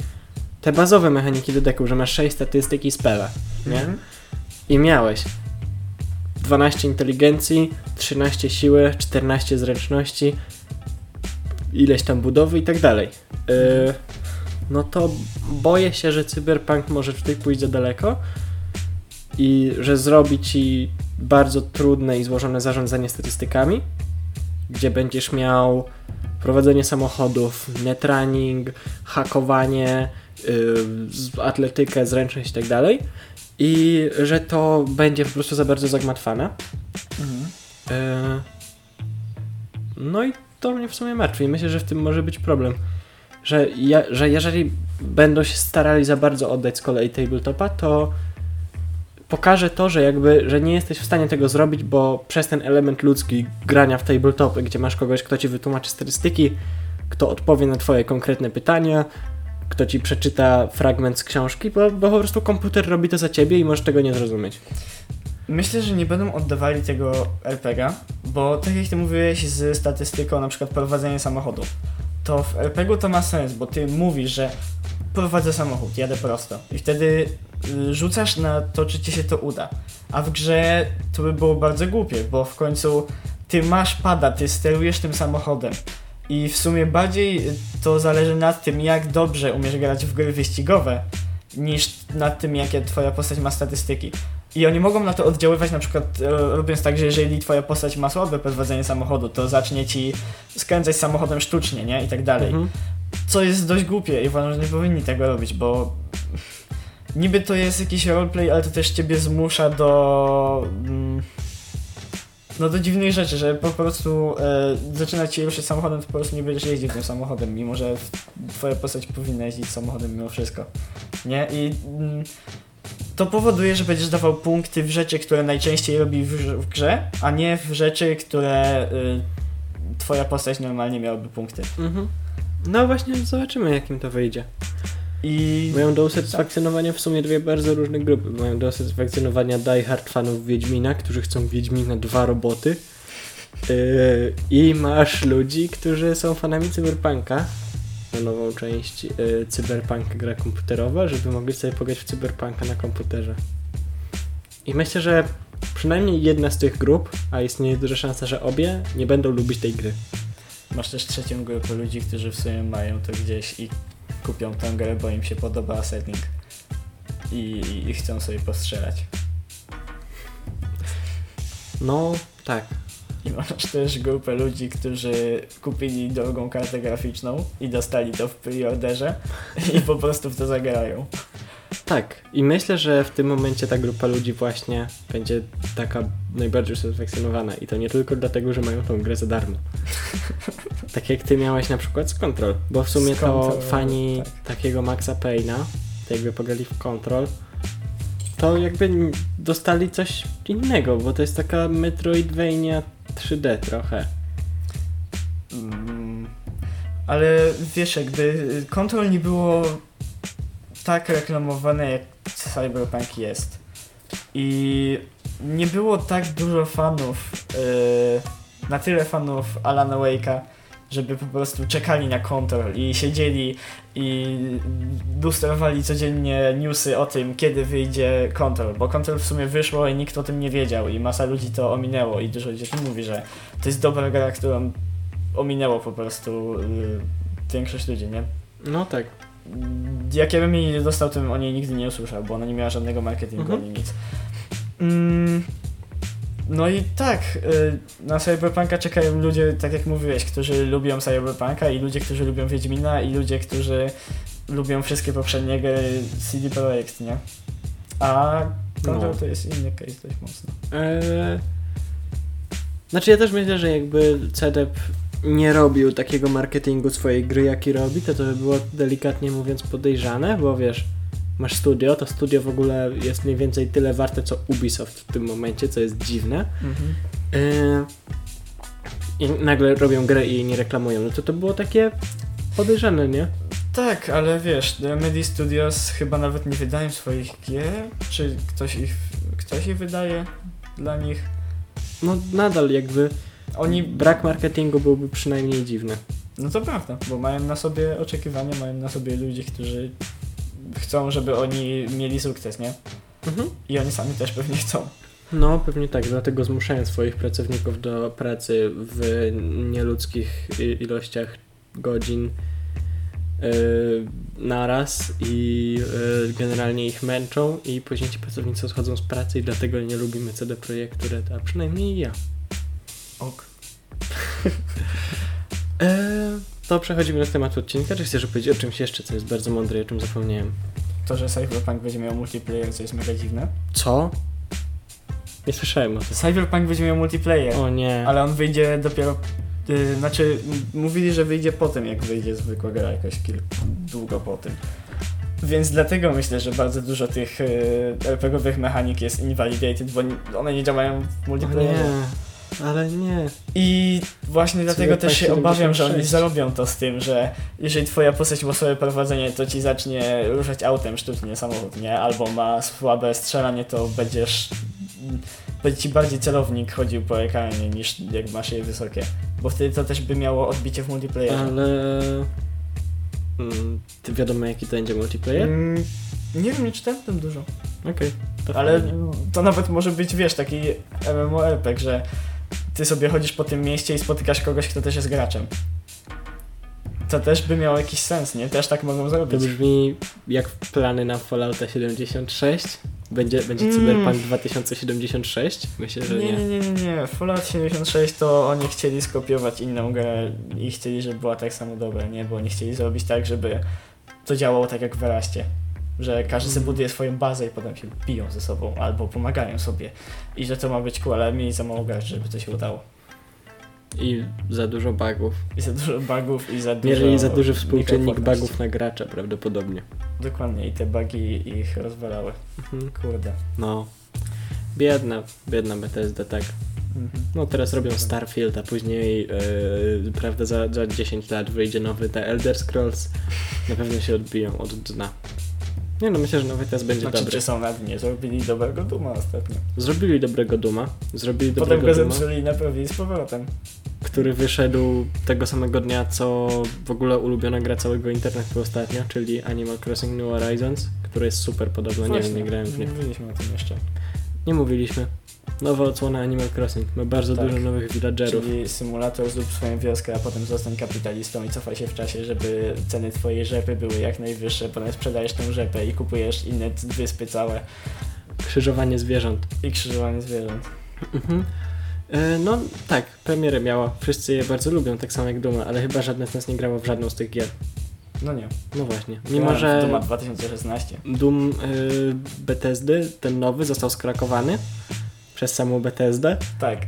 te bazowe mechaniki do deku, że masz 6 statystyk i spela, nie? Mhm. I miałeś 12 inteligencji, 13 siły, 14 zręczności, ileś tam budowy i tak dalej. Yy, no to boję się, że Cyberpunk może tutaj pójść za daleko i że zrobi ci bardzo trudne i złożone zarządzanie statystykami, gdzie będziesz miał prowadzenie samochodów, netrunning, hakowanie, yy, atletykę, zręczność i tak dalej. I że to będzie po prostu za bardzo zagmatwane. Mhm. Yy, No i to mnie w sumie martwi. Myślę, że w tym może być problem. Że, ja, że jeżeli będą się starali za bardzo oddać z kolei tabletopa, to pokaże to, że jakby, że nie jesteś w stanie tego zrobić, bo przez ten element ludzki grania w tabletopy, gdzie masz kogoś, kto ci wytłumaczy statystyki, kto odpowie na twoje konkretne pytania, kto ci przeczyta fragment z książki, bo, bo po prostu komputer robi to za ciebie i możesz tego nie zrozumieć. Myślę, że nie będą oddawali tego RPG, bo tak jak ty mówiłeś z statystyką na przykład prowadzenia samochodu, to w RPG to ma sens, bo ty mówisz, że prowadzę samochód, jadę prosto i wtedy y, rzucasz na to, czy ci się to uda. A w grze to by było bardzo głupie, bo w końcu ty masz pada, ty sterujesz tym samochodem i w sumie bardziej to zależy nad tym, jak dobrze umiesz grać w gry wyścigowe niż nad tym, jakie twoja postać ma statystyki. I oni mogą na to oddziaływać na przykład e, robiąc tak, że jeżeli twoja postać ma słabe prowadzenie samochodu, to zacznie ci skręcać samochodem sztucznie, nie? I tak dalej. Mhm. Co jest dość głupie i uważam, że nie powinni tego robić, bo niby to jest jakiś roleplay, ale to też ciebie zmusza do... mm, No do dziwnych rzeczy, że po prostu e, zaczyna ci ruszyć samochodem, to po prostu nie będziesz jeździł tym samochodem, mimo że twoja postać powinna jeździć samochodem mimo wszystko. Nie? I mm, to powoduje, że będziesz dawał punkty w rzeczy, które najczęściej robi w, grze, a nie w rzeczy, które y, twoja postać normalnie miałaby punkty. Mhm. No właśnie, zobaczymy jakim to wyjdzie. I Mają do usatysfakcjonowania w sumie dwie bardzo różne grupy. Mają do usatysfakcjonowania die hard fanów Wiedźmina, którzy chcą Wiedźmina dwa roboty. Yy, I masz ludzi, którzy są fanami Cyberpunka. Na nową część yy, Cyberpunk gra komputerowa, żeby mogli sobie pograć w Cyberpunka na komputerze. I myślę, że przynajmniej jedna z tych grup, a istnieje duża szansa, że obie, nie będą lubić tej gry. masz też trzecią grupę ludzi, którzy w sumie mają to gdzieś i kupią tę grę, bo im się podoba setting. I, i chcą sobie postrzelać. No, tak. I masz też grupę ludzi, którzy kupili drogą kartę graficzną i dostali to w preorderze i po prostu w to zagrają. Tak, i myślę, że w tym momencie ta grupa ludzi właśnie będzie taka najbardziej usatysfakcjonowana i to nie tylko dlatego, że mają tą grę za darmo. *laughs* tak jak ty miałeś na przykład z Control, bo w sumie Z to Control, fani tak. takiego Maxa Payne'a, to jakby pograli w Control, to jakby dostali coś innego, bo to jest taka Metroidvania 3D trochę. Mm, ale wiesz, jakby Control nie było tak reklamowane jak Cyberpunk jest. I nie było tak dużo fanów, yy, na tyle fanów Alana Wake'a, żeby po prostu czekali na Control i siedzieli i lustrowali codziennie newsy o tym, kiedy wyjdzie Control, bo Control w sumie wyszło i nikt o tym nie wiedział i masa ludzi to ominęło i dużo ludzi o tym mówi, że to jest dobra gra, którą ominęło po prostu yy, większość ludzi, nie? No tak. Jak ja bym jej nie dostał, to bym o niej nigdy nie usłyszał, bo ona nie miała żadnego marketingu Mhm. ani nic. Mm, no i tak, y, na Cyberpunka czekają ludzie, tak jak mówiłeś, którzy lubią Cyberpunka i ludzie, którzy lubią Wiedźmina i ludzie, którzy lubią wszystkie poprzednie gry CD Projekt, nie? A Control No. to jest inny case dość mocno. Eee... Znaczy ja też myślę, że jakby CDEP nie robił takiego marketingu swojej gry, jaki robi, to to by było delikatnie mówiąc podejrzane, bo wiesz, masz studio, to studio w ogóle jest mniej więcej tyle warte co Ubisoft w tym momencie, co jest dziwne. Mhm. Eee... I nagle robią grę i nie reklamują, no to to było takie podejrzane, nie? Tak, ale wiesz, Remedy Studios chyba nawet nie wydają swoich gier, czy ktoś ich, ktoś ich wydaje dla nich? No nadal jakby Oni, brak marketingu byłby przynajmniej dziwny. no to prawda, bo mają na sobie oczekiwania, mają na sobie ludzi, którzy chcą, żeby oni mieli sukces, nie? Mhm. I oni sami też pewnie chcą. No, pewnie tak, dlatego zmuszają swoich pracowników do pracy w nieludzkich ilościach godzin yy, naraz i yy, generalnie ich męczą i później ci pracownicy odchodzą z pracy i dlatego nie lubimy CD Projektu Red, a przynajmniej ja. Ok. Eee, to przechodzimy do tematu odcinka, czy chcesz powiedzieć o czymś jeszcze, co jest bardzo mądre i o czym zapomniałem? To, że Cyberpunk będzie miał multiplayer, co jest mega dziwne. Co? Nie słyszałem o tym. Cyberpunk będzie miał multiplayer, O nie. ale on wyjdzie dopiero... Yy, znaczy, mówili, że wyjdzie po tym, jak wyjdzie zwykła gra, jakoś kilku, długo po tym. Więc dlatego myślę, że bardzo dużo tych yy, RPG-owych mechanik jest invalidated, bo one nie działają w multiplayerze. Ale nie. I właśnie dlatego też się obawiam, że oni 76. zarobią to z tym, że jeżeli twoja postać ma słabe prowadzenie, to ci zacznie ruszać autem sztucznie samochód, nie? Albo ma słabe strzelanie, to będziesz... Będzie ci bardziej celownik chodził po ekranie niż jak masz je wysokie. Bo wtedy to też by miało odbicie w multiplayerze. Ale... Mm, ty wiadomo jaki to będzie multiplayer? Mm, nie wiem, nie czytałem o tym dużo. Okej. to Ale fajnie. to nawet może być, wiesz, taki MMORPG, że ty sobie chodzisz po tym mieście i spotykasz kogoś, kto też jest graczem. To też by miało jakiś sens, nie? Też tak mogą To zrobić. brzmi jak plany na Fallouta 76. Będzie, będzie Mm. Cyberpunk 2076? Myślę, że Nie, nie. nie, nie, nie. Fallout 76 to oni chcieli skopiować inną grę i chcieli, żeby była tak samo dobra, nie? Bo oni chcieli zrobić tak, żeby to działało tak jak w Eraście. Że każdy sobie buduje swoją bazę i potem się biją ze sobą albo pomagają sobie. I że to ma być cool, ale mieli za mało graczy, żeby to się udało. I za dużo bugów. I za dużo bugów i za dużo... Mierzyli za duży współczynnik bugów na gracza prawdopodobnie. Dokładnie i te bugi ich rozwalały. Mhm. Kurde. No. Biedna, biedna Bethesda, tak. Mhm. No teraz robią Starfield, a później, yy, prawda, za, za 10 lat wyjdzie nowy The Elder Scrolls. Na pewno się odbiją od dna. Nie no, myślę, że nowy test będzie Znaczy, dobry. czy są na dnie? Zrobili dobrego Duma ostatnio. Zrobili dobrego Duma, zrobili Potem dobrego go Duma, zepsuli naprawili z powrotem. który wyszedł tego samego dnia, co w ogóle ulubiona gra całego internetu ostatnio, czyli Animal Crossing New Horizons, który jest super podobno, nie wiem, nie grałem w nie. Nie mówiliśmy o tym jeszcze. Nie mówiliśmy. Nowa odsłona Animal Crossing, ma bardzo Tak. dużo nowych villagerów. Czyli symulator zrób swoją wioskę, a potem zostań kapitalistą i cofaj się w czasie, żeby ceny twojej rzepy były jak najwyższe. Potem sprzedajesz tą rzepę i kupujesz inne wyspy całe Krzyżowanie zwierząt. i krzyżowanie zwierząt. Mhm. E, No tak, premierę miała. Wszyscy je bardzo lubią, tak samo jak Duma, ale chyba żadne z nas nie grało w żadną z tych gier. No nie. No właśnie. Mimo, że Duma 2016. Doom y, Bethesdy, ten nowy, został skrakowany przez samą Bethesdę, Tak.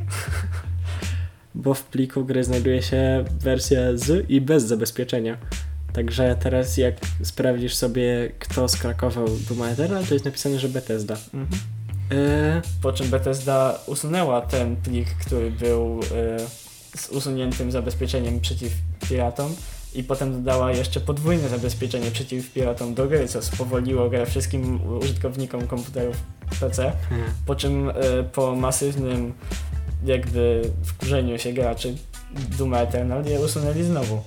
bo w pliku gry znajduje się wersja z i bez zabezpieczenia. Także teraz jak sprawdzisz sobie, kto skrakował Doom Eternal, to jest napisane, że Bethesda. Mhm. E, Po czym Bethesda usunęła ten plik, który był y, z usuniętym zabezpieczeniem przeciw piratom i potem dodała jeszcze podwójne zabezpieczenie przeciw piratom do gry, co spowoliło grę wszystkim użytkownikom komputerów PC. hmm. Po czym y, po masywnym jakby wkurzeniu się graczy Doom Eternal je usunęli znowu.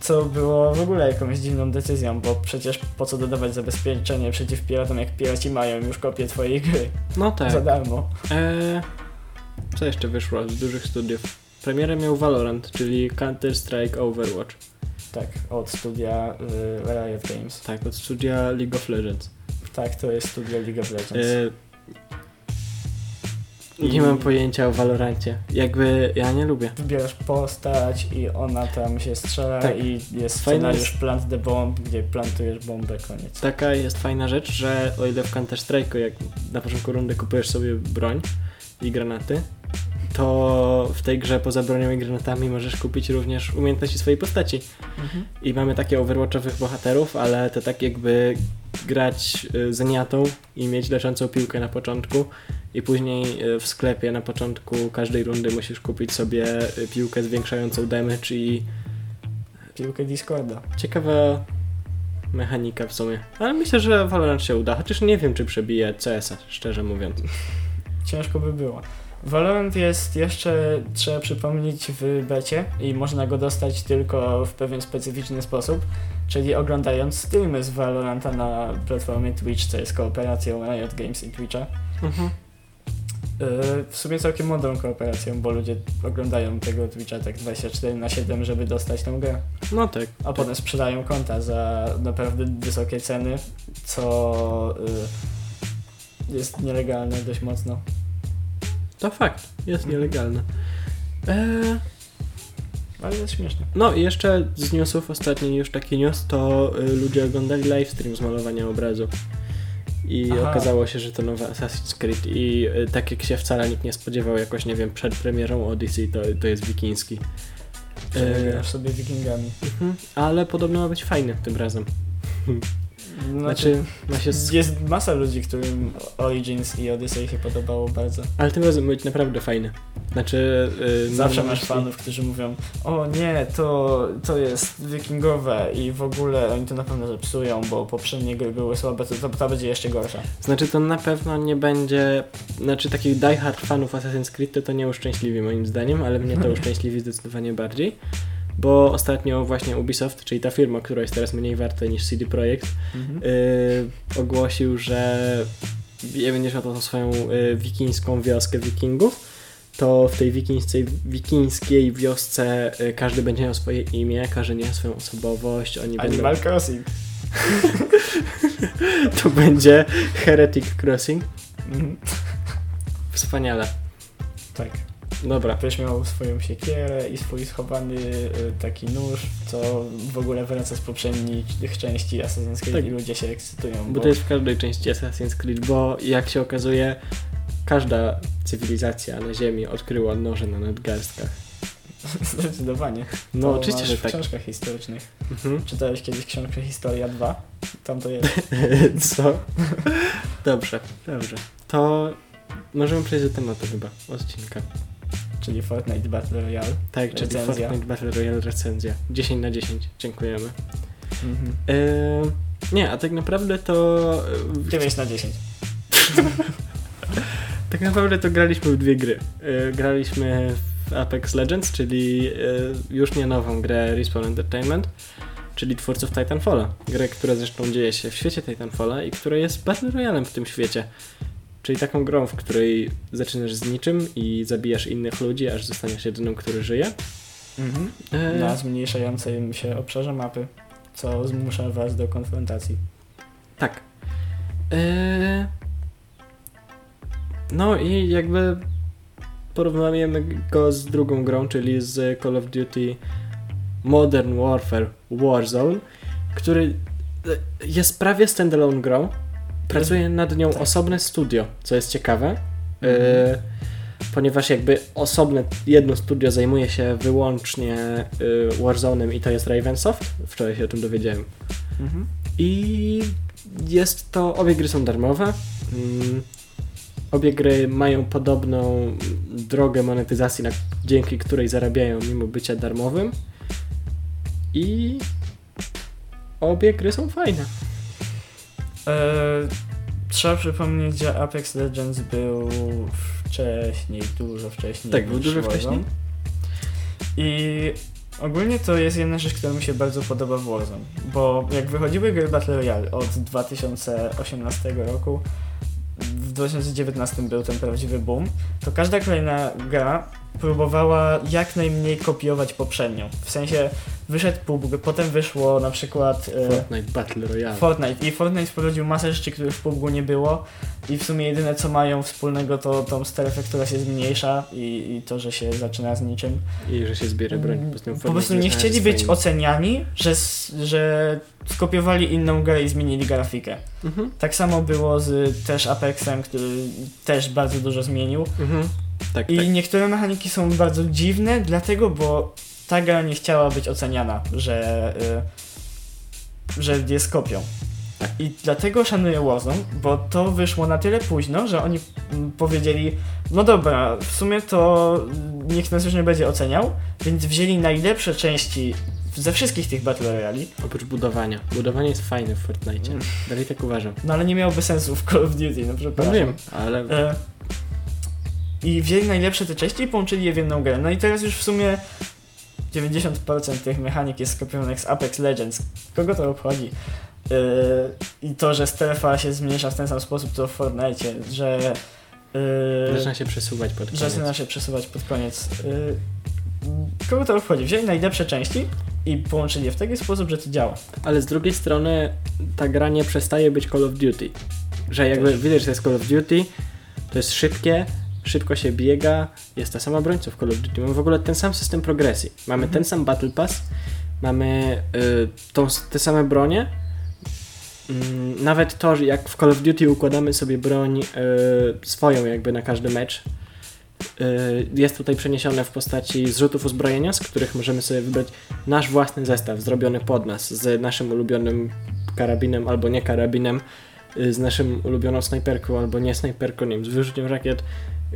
Co było w ogóle jakąś dziwną decyzją, bo przecież po co dodawać zabezpieczenie przeciw piratom, jak piraci mają już kopię twojej gry No tak. za darmo. E, co jeszcze wyszło z dużych studiów? Premierę miał Valorant, czyli Counter-Strike Overwatch. Tak, od studia y, Riot Games. Tak, od studia League of Legends. Tak, to jest studio League of Legends. E, nie mam pojęcia o Valorancie. Jakby ja nie lubię. Wybierasz postać i ona tam się strzela Tak. i jest scenariusz jest- Plant the Bomb, gdzie plantujesz bombę, koniec. Taka jest fajna rzecz, że o ile w Counter-Strike'u jak na początku rundy kupujesz sobie broń i granaty, to w tej grze poza bronią i granatami możesz kupić również umiejętności swojej postaci. I mamy takie overwatchowych bohaterów, ale to tak jakby grać y, zeniatą i mieć leczącą piłkę na początku i później y, w sklepie na początku każdej rundy musisz kupić sobie y, piłkę zwiększającą damage i Piłkę Discorda. ciekawa mechanika w sumie. Ale myślę, że Valorant się uda, chociaż nie wiem czy przebije CS-a, szczerze mówiąc. Ciężko by było. Valorant jest jeszcze, trzeba przypomnieć, w becie i można go dostać tylko w pewien specyficzny sposób, czyli oglądając streamy z Valoranta na platformie Twitch, co jest kooperacją Riot Games i Twitcha. Mhm. Yy, w sumie całkiem mądrą kooperacją, bo ludzie oglądają tego Twitcha tak 24 na 7, żeby dostać tą grę, No tak. a potem sprzedają konta za naprawdę wysokie ceny, co yy, jest nielegalne dość mocno. To fakt, jest nielegalne. Eee, Ale jest śmieszne. no i jeszcze z newsów, ostatni już taki news, to y, ludzie oglądali livestream z malowania obrazu. I Aha. okazało się, że to nowe Assassin's Creed i y, tak jak się wcale nikt nie spodziewał jakoś, nie wiem, przed premierą Odyssey, to, to jest wikiński. Grasz sobie wikingami. mhm, ale podobno ma być fajny tym razem. *laughs* Znaczy, Znaczy, sk- jest masa ludzi, którym Origins i Odyssey się podobało bardzo. Ale tym razem być naprawdę fajny. Znaczy... y, Zawsze mam masz myśli- fanów, którzy mówią o nie, to, to jest wikingowe i w ogóle oni to na pewno zepsują, bo poprzednie gry były słabe, to, to ta będzie jeszcze gorsza. Znaczy to na pewno nie będzie, znaczy takich diehard fanów Assassin's Creed to, to nie uszczęśliwi moim zdaniem, ale mnie to *laughs* uszczęśliwi zdecydowanie bardziej, bo ostatnio właśnie Ubisoft, czyli ta firma, która jest teraz mniej warta niż CD Projekt, yy, ogłosił, że będzie miał tą swoją yy, wikińską wioskę wikingów to w tej wikińskiej, wikińskiej wiosce y, każdy będzie miał swoje imię, każdy miał swoją osobowość. Oni Animal będą... Crossing. *laughs* to będzie Heretic Crossing. Mhm. Wspaniale. Tak. Dobra. Będziesz miał swoją siekierę i swój schowany y, taki nóż, co w ogóle wraca z poprzednich części Assassin's Creed Tak. i ludzie się ekscytują. Bo to jest w każdej części Assassin's Creed, bo jak się okazuje, każda cywilizacja na Ziemi odkryła noże na nadgarstkach. *laughs* Zdecydowanie. No To oczywiście, że w tak. książkach historycznych. Mhm. Czytałeś kiedyś książkę Historia 2? Tam to jest. *laughs* Co? Dobrze, dobrze. To możemy przejść do tematu chyba odcinka. Czyli Fortnite Battle Royale. Tak, czyli Recenzja. Fortnite Battle Royale recenzja. 10 na 10. Dziękujemy. Mhm. Eee, nie, a tak naprawdę to... e, 9 na 10. *laughs* Tak naprawdę to graliśmy w dwie gry. E, graliśmy w Apex Legends, czyli już nie nową grę Respawn Entertainment, czyli twórców Titanfalla. Grę, która zresztą dzieje się w świecie Titanfalla i która jest Battle Royalem w tym świecie. Czyli taką grą, w której zaczynasz z niczym i zabijasz innych ludzi, aż zostaniesz jedynym, który żyje. Mhm. E, Na zmniejszającym się obszarze mapy, co zmusza was do konfrontacji. Tak. Eee... No i jakby porównujemy go z drugą grą, czyli z Call of Duty Modern Warfare Warzone, który jest prawie standalone grą. Pracuje nad nią Tak. osobne studio, co jest ciekawe. Mhm. E, ponieważ jakby osobne jedno studio zajmuje się wyłącznie e, Warzone'em i to jest Ravensoft. Wczoraj się o tym dowiedziałem. Mhm. I jest to, obie gry są darmowe. Mm, Obie gry mają podobną drogę monetyzacji, na, dzięki której zarabiają mimo bycia darmowym. I obie gry są fajne. E, trzeba przypomnieć, że Apex Legends był wcześniej, dużo wcześniej. Tak, był dużo wcześniej. I ogólnie to jest jedna rzecz, która mi się bardzo podoba w Warzone, bo jak wychodziły gry Battle Royale od 2018 roku, w 2019 był ten prawdziwy boom, to każda kolejna gra próbowała jak najmniej kopiować poprzednią. W sensie wyszedł PUBG, potem wyszło na przykład e, Fortnite Battle Royale. Fortnite i Fortnite wprowadził masę rzeczy, których w PUBG nie było i w sumie jedyne co mają wspólnego to tą strefę, która się zmniejsza i, i to, że się zaczyna z niczym. I że się zbiera broń. Po prostu, Po prostu nie chcieli być oceniani, że, że skopiowali inną grę i zmienili grafikę. Mhm. Tak samo było z też Apexem, który też bardzo dużo zmienił. Mhm. Tak, I tak. niektóre mechaniki są bardzo dziwne, dlatego, bo ta gra nie chciała być oceniana, że, y, że jest kopią. Tak. I dlatego szanuję Warzone, bo to wyszło na tyle późno, że oni mm, powiedzieli, no dobra, w sumie to mm, nikt nas już nie będzie oceniał, więc wzięli najlepsze części ze wszystkich tych Battle Royale, Oprócz budowania. Budowanie jest fajne w Fortnite. Mm. Dalej tak uważam. no ale nie miałoby sensu w Call of Duty, no No przepraszam. wiem, ale E, I wzięli najlepsze te części i połączyli je w jedną grę. No i teraz już w sumie 90% tych mechanik jest skopiowanych z Apex Legends. Kogo to obchodzi? E, I to, że strefa się zmniejsza w ten sam sposób co w Fortnite, że e, zaczyna się przesuwać pod koniec. zaczyna się przesuwać pod koniec. E, kogo to obchodzi? Wzięli najlepsze części i połączyli je w taki sposób, że to działa. Ale z drugiej strony ta gra nie przestaje być Call of Duty. Że jakby Też. widać, że to jest Call of Duty, to jest szybkie, szybko się biega, jest ta sama broń co w Call of Duty. Mamy w ogóle ten sam system progresji. Mamy Mhm. ten sam Battle Pass, mamy y, tą, te same bronie. Mm, nawet to, że jak w Call of Duty układamy sobie broń y, swoją jakby na każdy mecz, y, jest tutaj przeniesione w postaci zrzutów uzbrojenia, z których możemy sobie wybrać nasz własny zestaw zrobiony pod nas z naszym ulubionym karabinem albo nie karabinem, y, z naszym ulubioną snajperką albo nie snajperką, nie wiem, z wyrzuciem rakiet, y,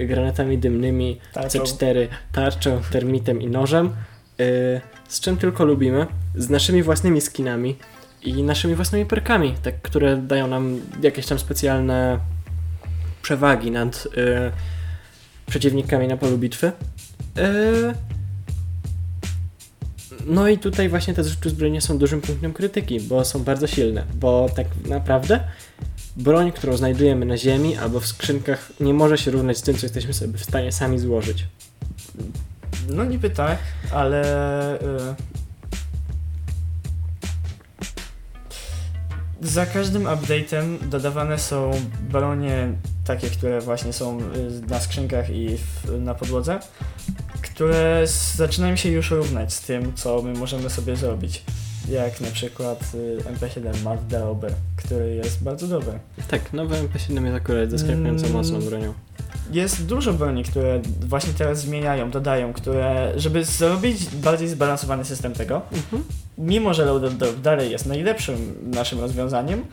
granatami dymnymi, Tarczą. C4, tarczą, termitem i nożem, y, z czym tylko lubimy, z naszymi własnymi skinami i naszymi własnymi perkami, tak, które dają nam jakieś tam specjalne przewagi nad y, przeciwnikami na polu bitwy. Y, no i tutaj właśnie te zrzuty zbrojenia są dużym punktem krytyki, bo są bardzo silne, bo tak naprawdę broń, którą znajdujemy na ziemi albo w skrzynkach nie może się równać z tym, co jesteśmy sobie w stanie sami złożyć. No niby tak, ale... y, Za każdym update'em dodawane są bronie takie, które właśnie są y, na skrzynkach i w, na podłodze, które zaczynają się już równać z tym, co my możemy sobie zrobić. Jak na przykład y, MP7 Mad Deober, który jest bardzo dobry. Tak, nowy MP7 jest akurat zaskakująco Mm. mocną bronią. Jest dużo broni, które właśnie teraz zmieniają, dodają, które, żeby zrobić bardziej zbalansowany system tego, Mhm. mimo że Loaded Drop dalej jest najlepszym naszym rozwiązaniem,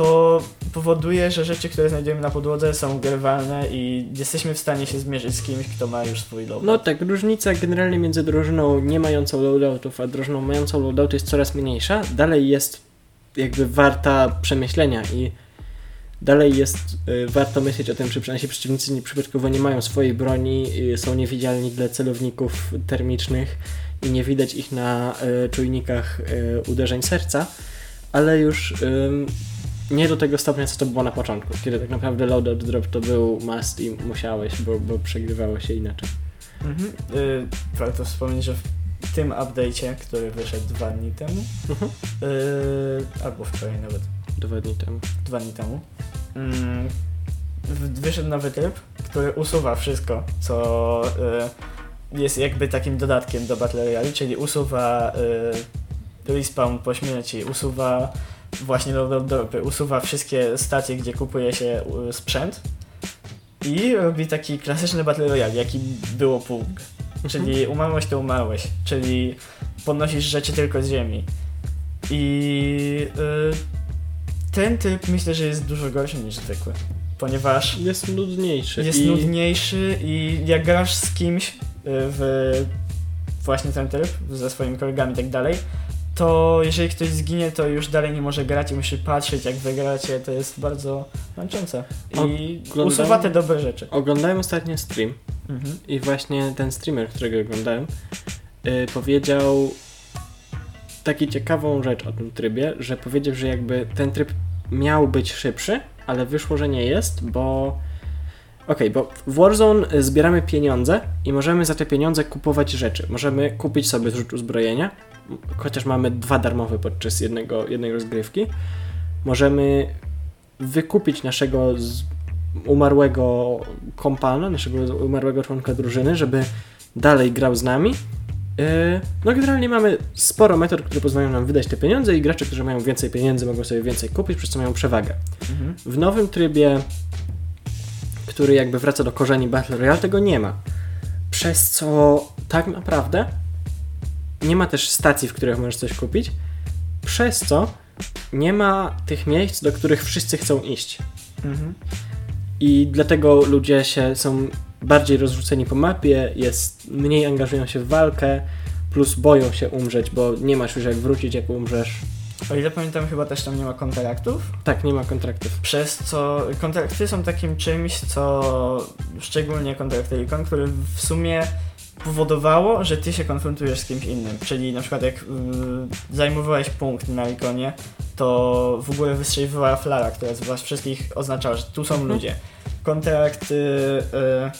to powoduje, że rzeczy, które znajdujemy na podłodze są grywalne i jesteśmy w stanie się zmierzyć z kimś, kto ma już swój loadout. No tak, różnica generalnie między drużyną nie mającą loadoutów, a drużyną mającą loadout jest coraz mniejsza. Dalej jest jakby warta przemyślenia i dalej jest y, warto myśleć o tym, czy nasi przeciwnicy nie, przypadkowo nie mają swojej broni, y, są niewidzialni dla celowników termicznych i nie widać ich na y, czujnikach y, uderzeń serca, ale już nie do tego stopnia, co to było na początku, kiedy tak naprawdę loadout drop to był must i musiałeś, bo, bo przegrywało się inaczej. Mhm. Y, warto wspomnieć, że w tym update'cie, który wyszedł dwa dni temu, Mhm. y, albo wczoraj nawet, Dwa dni temu. dwa dni temu, w- wyszedł nowy tryb, który usuwa wszystko, co y, jest jakby takim dodatkiem do Battle Royale, czyli usuwa y, respawn po śmierci, usuwa właśnie loadout dropy, usuwa wszystkie stacje, gdzie kupuje się y, sprzęt i robi taki klasyczny Battle Royale, jaki było PUBG. Czyli umarłeś, to umarłeś. Czyli podnosisz rzeczy tylko z ziemi. I y, ten typ myślę, że jest dużo gorszy niż zwykły. Ponieważ Jest nudniejszy. jest i... nudniejszy i jak grasz z kimś y, w właśnie ten tryb, ze swoimi kolegami i tak dalej, to jeżeli ktoś zginie, to już dalej nie może grać i musi patrzeć jak wygracie, to jest bardzo męczące. I Oglądałem- usuwa te dobre rzeczy. Oglądałem ostatnio stream Mhm. i właśnie ten streamer, którego oglądałem, y, powiedział taką ciekawą rzecz o tym trybie, że powiedział, że jakby ten tryb miał być szybszy, ale wyszło, że nie jest, bo Okej, bo w Warzone y, zbieramy pieniądze i możemy za te pieniądze kupować rzeczy. Możemy kupić sobie zrzut uzbrojenia, chociaż mamy dwa darmowe podczas jednego, jednej rozgrywki. Możemy wykupić naszego umarłego kompana, naszego umarłego członka drużyny, żeby dalej grał z nami. Yy, No generalnie mamy sporo metod, które pozwalają nam wydać te pieniądze i gracze, którzy mają więcej pieniędzy mogą sobie więcej kupić, przez co mają przewagę. Mhm. W nowym trybie, który jakby wraca do korzeni Battle Royale, tego nie ma. Przez co tak naprawdę nie ma też stacji, w których możesz coś kupić, przez co nie ma tych miejsc, do których wszyscy chcą iść. Mhm. I dlatego ludzie się są bardziej rozrzuceni po mapie, jest mniej angażują się w walkę, plus boją się umrzeć, bo nie masz już jak wrócić, jak umrzesz. O ile pamiętam, chyba też tam nie ma kontraktów, Tak, nie ma kontraktów. przez co kontrakty są takim czymś, co szczególnie kontrakty Recon, który w sumie powodowało, że ty się konfrontujesz z kimś innym. Czyli na przykład jak y, zajmowałeś punkt na Reconie, to w ogóle wystrzeliwała flara, która z was wszystkich oznaczała, że tu są Mhm. ludzie. Kontrakt... Y, y,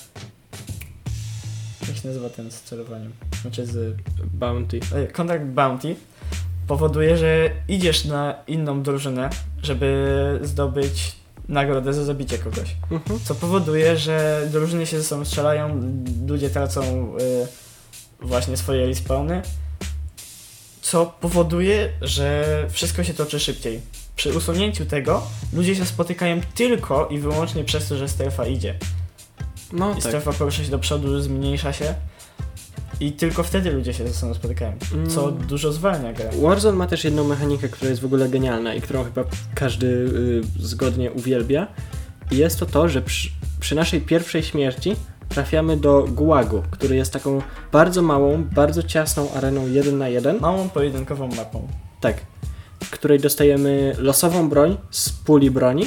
jak się nazywa ten z celowaniem? Znaczy z Bounty. Kontrakt Bounty powoduje, że idziesz na inną drużynę, żeby zdobyć nagrodę za zabicie kogoś. Mhm. Co powoduje, że drużyny się ze sobą strzelają, ludzie tracą y, właśnie swoje respawny, co powoduje, że wszystko się toczy szybciej. Przy usunięciu tego ludzie się spotykają tylko i wyłącznie przez to, że strefa idzie. No I tak. strefa porusza się do przodu, zmniejsza się i tylko wtedy ludzie się ze sobą spotykają, co Mm. dużo zwalnia grę. Warzone ma też jedną mechanikę, która jest w ogóle genialna i którą chyba każdy y, zgodnie uwielbia. I jest to to, że przy, przy naszej pierwszej śmierci trafiamy do gułagu, który jest taką bardzo małą, bardzo ciasną areną 1 na 1. Małą pojedynkową mapą. Tak. W której dostajemy losową broń z puli broni.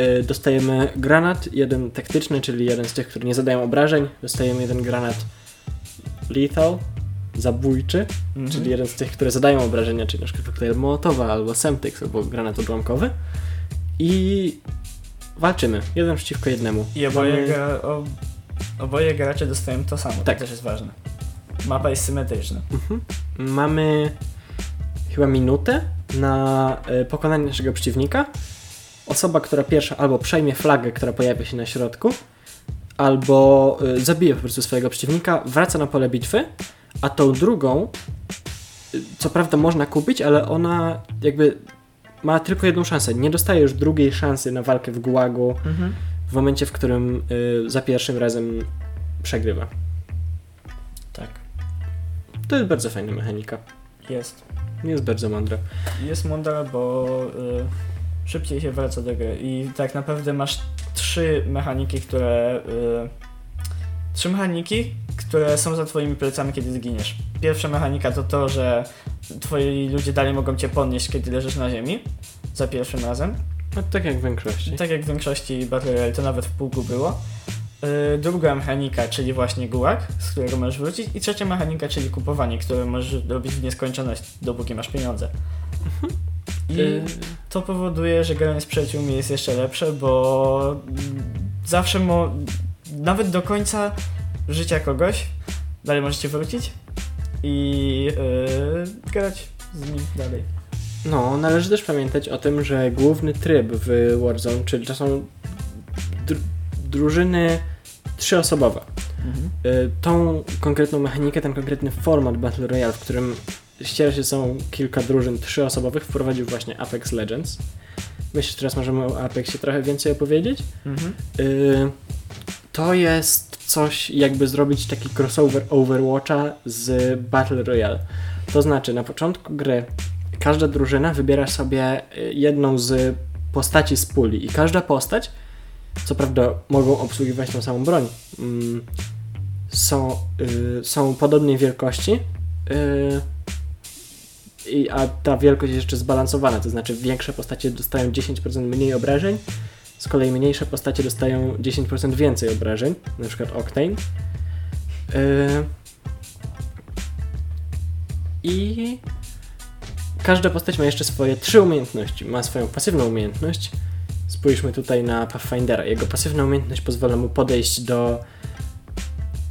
Y, Dostajemy granat, jeden taktyczny, czyli jeden z tych, które nie zadają obrażeń. Dostajemy jeden granat lethal, zabójczy, Mhm. czyli jeden z tych, które zadają obrażenia, czyli na przykład koktajl Mołotowa albo Semtex albo granat odłamkowy. I walczymy, jeden przeciwko jednemu. I oboje, gra, o, oboje gracze dostają to samo, Tak. to też jest ważne. Mapa jest symetryczna. Mhm. Mamy chyba minutę na y, pokonanie naszego przeciwnika. Osoba, która pierwsza albo przejmie flagę, która pojawia się na środku, albo y, zabije po prostu swojego przeciwnika, wraca na pole bitwy, a tą drugą, y, co prawda można kupić, ale ona jakby ma tylko jedną szansę. Nie dostaje już drugiej szansy na walkę w gułagu w momencie, w którym y, za pierwszym razem przegrywa. Tak, To jest bardzo fajna mechanika. jest. Jest bardzo mądra. Jest mądra, bo y, szybciej się wraca do gry i tak naprawdę masz trzy mechaniki, które... Y, trzy mechaniki, które są za twoimi plecami, kiedy zginiesz. Pierwsza mechanika to to, że twoi ludzie dalej mogą cię podnieść, kiedy leżysz na ziemi. Za pierwszym razem. No, tak jak w większości. Tak jak w większości Battle Royale, to nawet w pułku było. Yy, druga mechanika, czyli właśnie gułak, z którego możesz wrócić. I trzecia mechanika, czyli kupowanie, które możesz robić w nieskończoność, dopóki masz pieniądze. I to powoduje, że granie z przyjaciółmi jest jeszcze lepsze, bo mm, zawsze mo... nawet do końca życia kogoś dalej możecie wrócić i yy, grać z nim dalej. No, należy też pamiętać o tym, że główny tryb w Warzone, czyli to są dr- drużyny trzyosobowe. Y, Tą konkretną mechanikę, ten konkretny format Battle Royale, w którym ściera się są kilka drużyn trzyosobowych, wprowadził właśnie Apex Legends. Myślę, że teraz możemy o Apexie trochę więcej opowiedzieć. Mhm. Y, To jest coś, jakby zrobić taki crossover Overwatcha z Battle Royale. To znaczy, na początku gry każda drużyna wybiera sobie y, jedną z postaci z puli i każda postać, co prawda mogą obsługiwać tą samą broń, mm, są, y, są podobnej wielkości, y, a ta wielkość jest jeszcze zbalansowana, to znaczy większe postacie dostają 10% mniej obrażeń, z kolei mniejsze postacie dostają 10% więcej obrażeń, na przykład Octane. Yy, I każda postać ma jeszcze swoje trzy umiejętności. Ma swoją pasywną umiejętność. Spójrzmy tutaj na Pathfindera. Jego pasywna umiejętność pozwala mu podejść do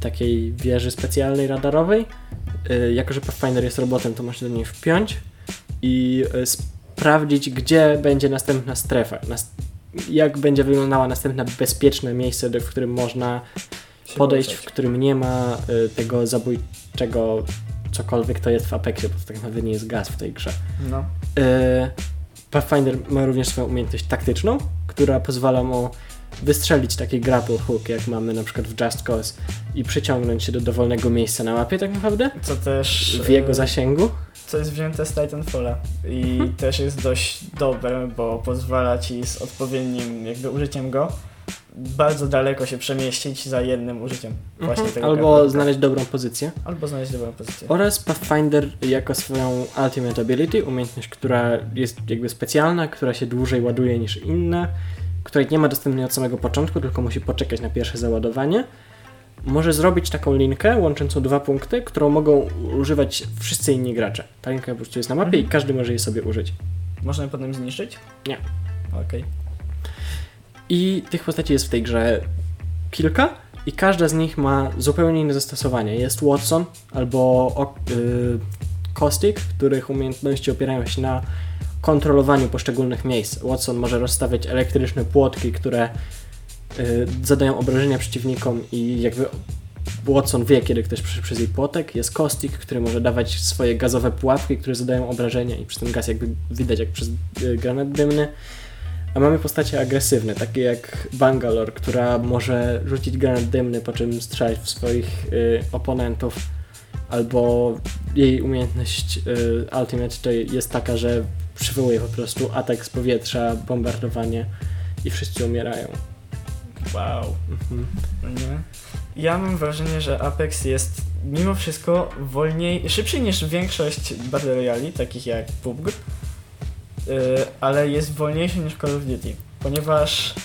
takiej wieży specjalnej radarowej. Yy, jako, że Pathfinder jest robotem, to można do niej wpiąć i yy, sprawdzić, gdzie będzie następna strefa. Jak będzie wyglądała następne bezpieczne miejsce, do- w którym można podejść, w którym nie ma y, tego zabójczego cokolwiek to jest w Apexie, bo to tak naprawdę nie jest gaz w tej grze. No. Y, Pathfinder ma również swoją umiejętność taktyczną, która pozwala mu wystrzelić taki grapple hook, jak mamy na przykład w Just Cause i przyciągnąć się do dowolnego miejsca na mapie tak naprawdę, Co też... w jego e, zasięgu. co jest wzięte z Titanfalla i Mhm. też jest dość dobre, bo pozwala ci z odpowiednim jakby użyciem go bardzo daleko się przemieścić za jednym użyciem właśnie Mhm. tego Albo znaleźć dobrą pozycję. Albo znaleźć dobrą pozycję. Oraz Pathfinder jako swoją Ultimate Ability, umiejętność, która jest jakby specjalna, która się dłużej ładuje niż inne, której nie ma dostępnej od samego początku, tylko musi poczekać na pierwsze załadowanie. Może zrobić taką linkę łączącą dwa punkty, którą mogą używać wszyscy inni gracze. Ta linka po prostu jest na mapie i Mhm. każdy może jej sobie użyć. Można je potem zniszczyć? Nie. Okej. I tych postaci jest w tej grze kilka i każda z nich ma zupełnie inne zastosowanie. Jest Watson albo o, y, Caustic, których umiejętności opierają się na kontrolowaniu poszczególnych miejsc. Watson może rozstawiać elektryczne płotki, które y, zadają obrażenia przeciwnikom i jakby Watson wie, kiedy ktoś przyszedł przez jej płotek. Jest Caustic, który może dawać swoje gazowe pułapki, które zadają obrażenia i przez ten gaz jakby widać jak przez y, granat dymny. A mamy postacie agresywne, takie jak Bangalore, która może rzucić granat dymny, po czym strzelać w swoich y, oponentów. Albo jej umiejętność y, Ultimate jest taka, że przywołuje po prostu atak z powietrza, bombardowanie i wszyscy umierają. Wow. Mhm. Nie? Ja mam wrażenie, że Apex jest mimo wszystko wolniej, szybszy niż większość Battle Royale, takich jak PUBG, yy, ale jest wolniejszy niż Call of Duty, ponieważ yy,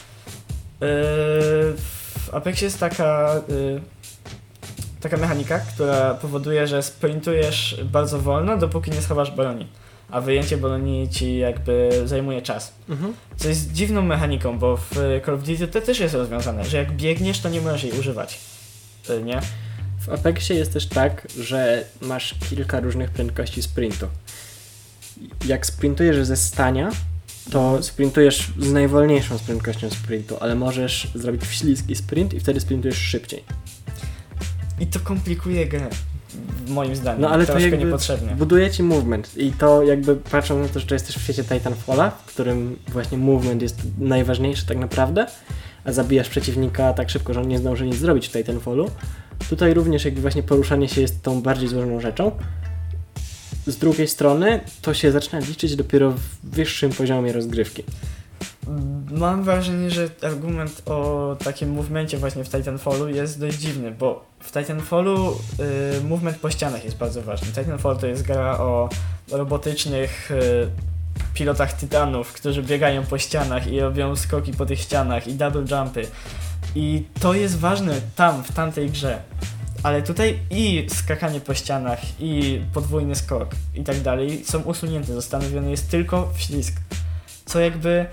w Apexie jest taka, yy, taka mechanika, która powoduje, że sprintujesz bardzo wolno, dopóki nie schowasz broni. A wyjęcie broni ci jakby zajmuje czas. Mhm. Co jest dziwną mechaniką, bo w Call of Duty to też jest rozwiązane, że jak biegniesz, to nie możesz jej używać. Y, Nie? W Apexie jest też tak, że masz kilka różnych prędkości sprintu. Jak sprintujesz ze stania, to sprintujesz z najwolniejszą prędkością sprintu, ale możesz zrobić śliski sprint i wtedy sprintujesz szybciej. I to komplikuje grę, moim zdaniem. No, ale to jakby niepotrzebnie. Buduje ci movement i to jakby patrząc na to, że to jest też w świecie Titanfalla, w którym właśnie movement jest najważniejszy tak naprawdę, a zabijasz przeciwnika tak szybko, że on nie zdąży nic zrobić w Titanfallu, tutaj również jakby właśnie poruszanie się jest tą bardziej złożoną rzeczą. Z drugiej strony to się zaczyna liczyć dopiero w wyższym poziomie rozgrywki. Mam wrażenie, że argument o takim movemencie właśnie w Titanfallu jest dość dziwny, bo w Titanfallu y, movement po ścianach jest bardzo ważny. Titanfall to jest gra o robotycznych y, pilotach tytanów, którzy biegają po ścianach i robią skoki po tych ścianach i double jumpy. I to jest ważne tam, w tamtej grze. Ale tutaj i skakanie po ścianach, i podwójny skok i tak dalej są usunięte. Zastanowiony jest tylko wślizg. Co jakby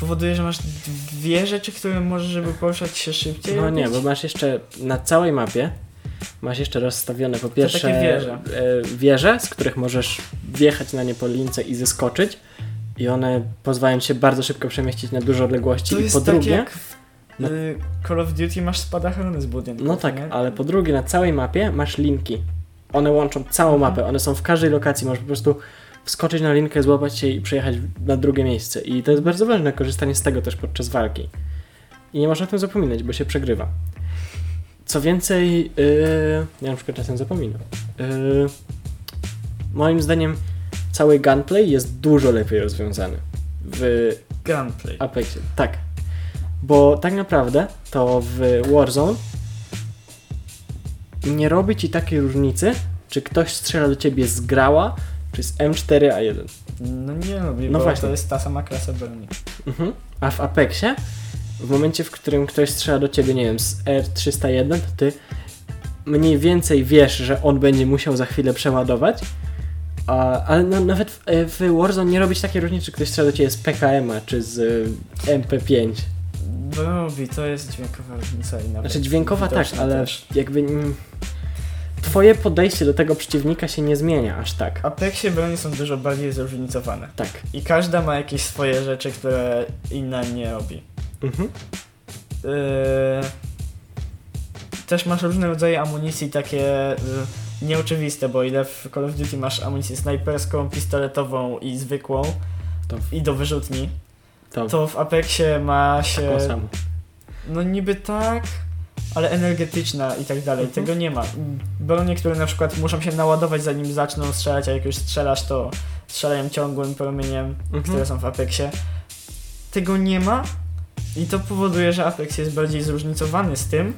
powoduje, że masz dwie rzeczy, które możesz, żeby poruszać się szybciej. No nie, robić. bo masz jeszcze na całej mapie masz jeszcze rozstawione po pierwsze takie wieże. e, wieże, z których możesz wjechać na nie po lince i zeskoczyć i one pozwalają się bardzo szybko przemieścić na duże odległości To i po tak drugie no- Call of Duty masz spadochrony z budynków. no tak, nie? ale po drugie na całej mapie masz linki. One łączą całą Mhm. mapę, one są w każdej lokacji, możesz po prostu wskoczyć na linkę, złapać się i przejechać na drugie miejsce. I to jest bardzo ważne, korzystanie z tego też podczas walki. I nie można o tym zapominać, bo się przegrywa. Co więcej, yy, ja na przykład czasem zapominam. Yy, moim zdaniem cały gunplay jest dużo lepiej rozwiązany w Gunplay. Apexie. Tak. Bo tak naprawdę to w Warzone nie robi ci takiej różnicy, czy ktoś strzela do ciebie z grała, czy z M4A1. No nie No bo właśnie. to jest ta sama klasa broni. Mhm. A w Apexie, w momencie, w którym ktoś strzela do ciebie, nie wiem, z R301, to ty mniej więcej wiesz, że on będzie musiał za chwilę przeładować. A, ale no, nawet w, w Warzone nie robić takiej różnicy, czy ktoś strzela do ciebie z PKM-a, czy z y, MP5. Robi, to jest dźwiękowa różnica i nawet Znaczy dźwiękowa tak, widoczna ale też. jakby mm, twoje podejście do tego przeciwnika się nie zmienia aż tak. W Apexie broni są dużo bardziej zróżnicowane. Tak. I każda ma jakieś swoje rzeczy, które inna nie robi. Mhm. Yy... Też masz różne rodzaje amunicji, takie yy, nieoczywiste, bo ile w Call of Duty masz amunicję snajperską, pistoletową i zwykłą To, i do wyrzutni, to, to w Apexie ma się... taką samą. No niby tak, ale energetyczna i tak dalej. Mhm. Tego nie ma. Bronie, które na przykład muszą się naładować zanim zaczną strzelać, a jak już strzelasz, to strzelają ciągłym promieniem, Mhm. które są w Apexie. Tego nie ma i to powoduje, że Apex jest bardziej zróżnicowany z tym,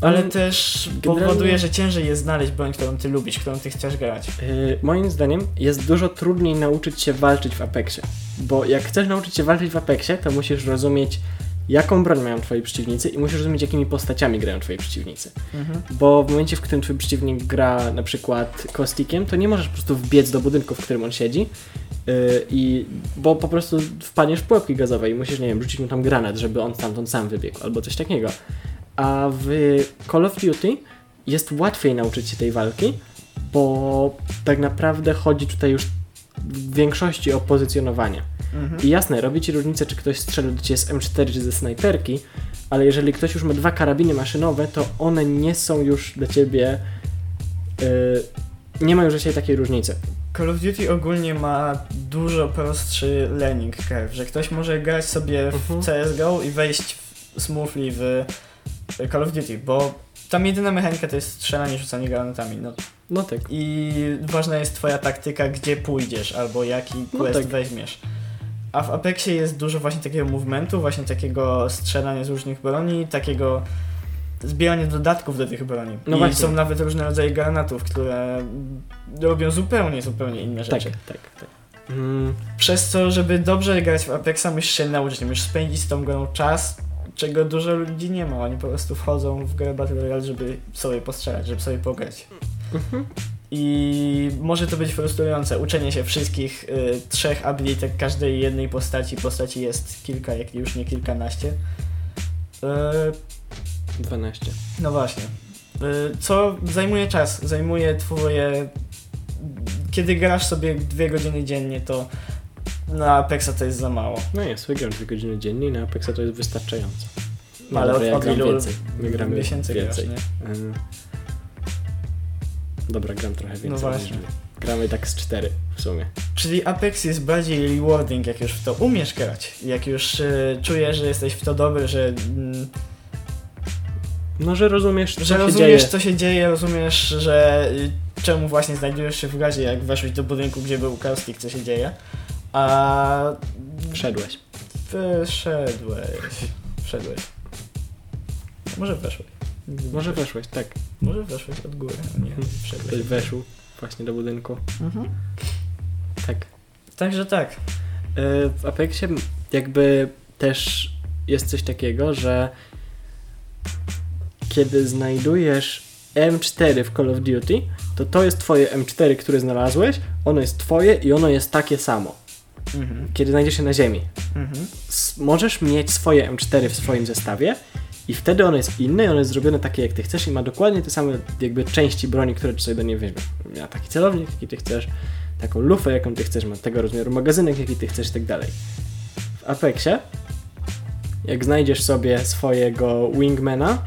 ale też generalnie- powoduje, że ciężej jest znaleźć broń, którą ty lubisz, którą ty chcesz grać. Yy, moim zdaniem jest dużo trudniej nauczyć się walczyć w Apexie. Bo jak chcesz nauczyć się walczyć w Apexie, to musisz rozumieć, jaką broń mają twoi przeciwnicy i musisz rozumieć, jakimi postaciami grają twoi przeciwnicy. Bo w momencie, w którym twój przeciwnik gra na przykład kostikiem, to nie możesz po prostu wbiec do budynku, w którym on siedzi, yy, i, bo po prostu wpadniesz w pułapki gazowe i musisz, nie wiem, rzucić mu tam granat, żeby on stamtąd sam wybiegł, albo coś takiego. A w Call of Duty jest łatwiej nauczyć się tej walki, bo tak naprawdę chodzi tutaj już w większości o pozycjonowanie. Mhm. I jasne, robi ci różnicę, czy ktoś strzela do ciebie z M4 czy ze snajperki, ale jeżeli ktoś już ma dwa karabiny maszynowe, to one nie są już dla ciebie. Yy, nie ma już ciebie takiej różnicy. Call of Duty ogólnie ma dużo prostszy learning curve, że ktoś może grać sobie w Mhm. CSGO i wejść w smoothly w Call of Duty, bo tam jedyna mechanika to jest strzelanie, rzucanie granatami. No. No tak. I ważna jest twoja taktyka, gdzie pójdziesz, albo jaki No quest tak. weźmiesz. A w Apexie jest dużo właśnie takiego movementu, właśnie takiego strzelania z różnych broni, takiego zbierania dodatków do tych broni. No I właśnie. są nawet różne rodzaje granatów, które robią zupełnie, zupełnie inne Tak, rzeczy. tak, tak. Mm, Przez co, żeby dobrze grać w Apexa, musisz się nauczyć, musisz spędzić z tą grą czas, czego dużo ludzi nie ma. Oni po prostu wchodzą w grę Battle Royale, żeby sobie postrzelać, żeby sobie pograć. mhm. I może to być frustrujące, uczenie się wszystkich y, trzech abilitek każdej jednej postaci. Postaci jest kilka, jak już nie kilkanaście. Y, 12. no właśnie. Y, co zajmuje czas, zajmuje twoje... Kiedy grasz sobie dwie godziny dziennie, to na Apexa to jest za mało. No jest, wygram 2 godziny dziennie i na Apexa to jest wystarczająco. No Ale dobra, od- ja od ilu więcej. Więcej. grasz. Dobra, gram trochę więcej. No właśnie. Gramy tak z 4 w sumie. Czyli Apex jest bardziej rewarding, jak już w to umiesz grać. Jak już y, czujesz, że jesteś w to dobry, że, mm, No, że rozumiesz, co że się rozumiesz, dzieje. co się dzieje, rozumiesz, że y, czemu właśnie znajdujesz się w gazie, jak weszłeś do budynku, gdzie był kaustik, co się dzieje. A Wszedłeś. wyszedłeś. Wszedłeś. Może weszłeś. Może weszłeś, tak. Może weszłeś od góry, a nie Ktoś wszedłeś. weszł właśnie do budynku. Mhm. Tak. Także tak. E, W Apexie jakby też jest coś takiego, że kiedy znajdujesz M4 w Call of Duty, to to jest twoje M4, które znalazłeś, ono jest twoje i ono jest takie samo. Mhm. Kiedy znajdziesz je na ziemi. Mhm. Możesz mieć swoje M4 w swoim zestawie i wtedy ono jest inne i ono jest zrobione takie jak ty chcesz i ma dokładnie te same jakby części broni, które sobie do niej weźmiesz. Ma taki celownik, jaki ty chcesz, taką lufę, jaką ty chcesz, ma tego rozmiaru magazynek, jaki ty chcesz i tak dalej. W Apexie, jak znajdziesz sobie swojego wingmana,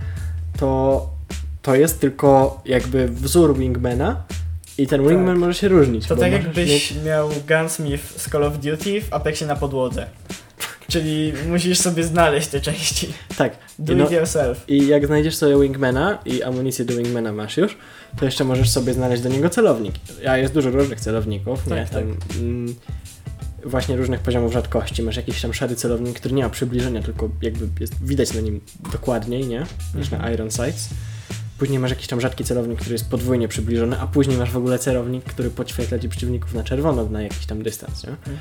to to jest tylko jakby wzór wingmana i ten wingman Tak. może się różnić. To tak jakbyś mieć- miał Gunsmith z Call of Duty w Apexie na podłodze. Czyli musisz sobie znaleźć te części. Tak. Do I no- it yourself. I jak znajdziesz sobie Wingmana i amunicję do Wingmana masz już, to jeszcze możesz sobie znaleźć do niego celownik. A jest dużo różnych celowników, nie? Tak, Tam, mm, właśnie różnych poziomów rzadkości. Masz jakiś tam szary celownik, który nie ma przybliżenia, tylko jakby jest widać na nim dokładniej, nie? Niż na Mhm. Iron Sights. Później masz jakiś tam rzadki celownik, który jest podwójnie przybliżony, a później masz w ogóle celownik, który podświetla ci przeciwników na czerwono na jakiś tam dystans, nie? Mhm.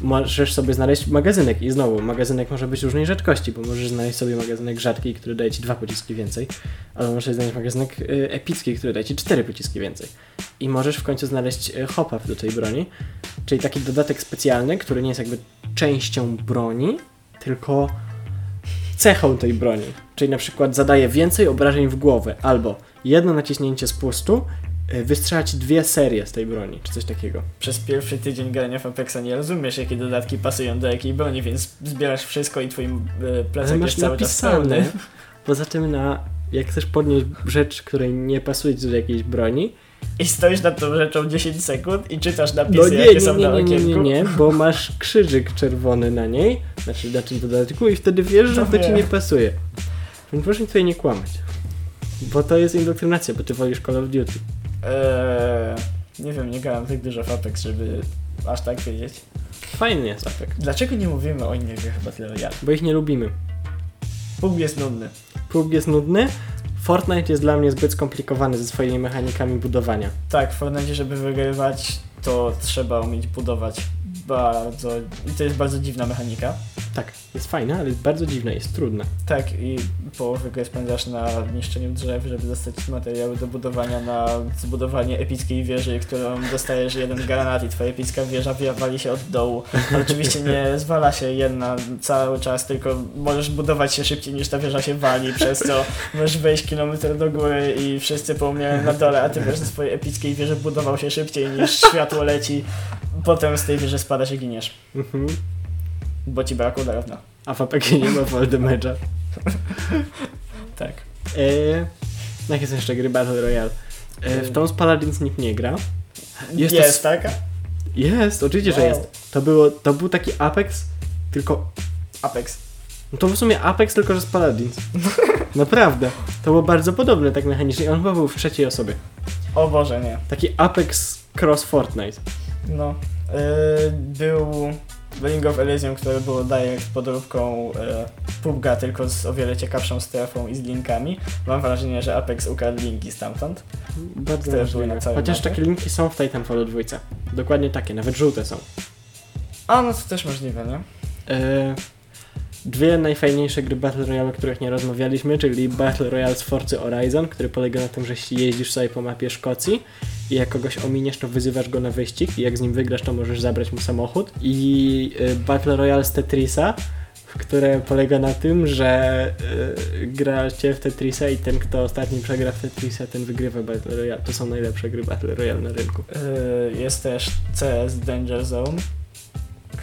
Możesz sobie znaleźć magazynek i znowu, magazynek może być różnej rzadkości, bo możesz znaleźć sobie magazynek rzadki, który daje ci dwa pociski więcej, albo możesz znaleźć magazynek y, epicki, który daje ci cztery pociski więcej. I możesz w końcu znaleźć y, hop-up do tej broni, czyli taki dodatek specjalny, który nie jest jakby częścią broni, tylko cechą tej broni. Czyli na przykład zadaje więcej obrażeń w głowę, albo jedno naciśnięcie spustu y, wystrzela ci dwie serie z tej broni, czy coś takiego. Przez pierwszy tydzień grania w Apexa nie rozumiesz, jakie dodatki pasują do jakiej broni, więc zbierasz wszystko i twój e, plecak jest cały czas pełny. Poza tym na, jak chcesz podnieść rzecz, której nie pasuje do jakiejś broni, I stoisz nad tą rzeczą 10 sekund i czytasz napisy, no nie, jakie nie, są nie, na nie, nie, okienku. nie, nie, bo masz krzyżyk czerwony na niej, znaczy na czym dodatku i wtedy wiesz, że No to ci nie pasuje. Więc proszę tutaj nie kłamać. Bo to jest indoktrynacja, bo ty wolisz Call of Duty. Eee, nie wiem, nie grałem tak dużo w Apex, żeby aż tak wiedzieć. Fajny jest Apex, Dlaczego nie mówimy o innych grach Battle Royale? bo ich nie lubimy. PUBG jest nudny. PUBG jest nudny, Fortnite jest dla mnie zbyt skomplikowany ze swoimi mechanikami budowania. Tak, w Fortnite, żeby wygrywać, to trzeba umieć budować bardzo... I to jest bardzo dziwna mechanika. Tak, jest fajne, ale jest bardzo dziwne, jest trudne. Tak, i połowę gry spędzasz na niszczeniu drzew, żeby dostać materiały do budowania na zbudowanie epickiej wieży, którą dostajesz jeden granat i twoja epicka wieża wali się od dołu. Oczywiście nie *laughs* zwala się jedna cały czas, tylko możesz budować się szybciej niż ta wieża się wali, przez co możesz wejść kilometr do góry i wszyscy pomniają na dole, a ty wiesz, że swojej epickiej wieży budował się szybciej niż światło leci. Potem z tej wieży spadasz i giniesz, Mhm. bo ci brakło drewna. A w Apex nie ma fall damage'a. *laughs* Tak. Eee, jakie są jeszcze gry Battle Royale? Eee, w tą z Paladins nikt nie gra. Jest Jest, to taka? Jest, oczywiście, że Wow. jest. To, było, to był taki Apex, tylko... Apex. No to w sumie Apex, tylko że z Paladins. *laughs* Naprawdę. To było bardzo podobne tak mechanicznie. On chyba był w trzeciej osobie. O Boże, nie. Taki Apex cross Fortnite. No. Yy, był Ring of Elysium, które było direct podróbką yy, PUBG'a, tylko z o wiele ciekawszą strefą i z linkami. Mam wrażenie, że Apex ukradł linki stamtąd. Bardzo Które były na całej Chociaż mapie. takie linki są w Titanfallu 2. Dokładnie takie, nawet żółte są. A, no to też możliwe, nie? E, dwie najfajniejsze gry Battle Royale, o których nie rozmawialiśmy, czyli Battle Royale z Forcy Horizon, który polega na tym, że jeździsz sobie po mapie Szkocji i jak kogoś ominiesz, to wyzywasz go na wyścig i jak z nim wygrasz, to możesz zabrać mu samochód. I y, Battle Royale z Tetrisa, które polega na tym, że y, gracie w Tetrisa i ten, kto ostatni przegra w Tetrisa, ten wygrywa Battle Royale. To są najlepsze gry Battle Royale na rynku. Yy, jest też CS Danger Zone,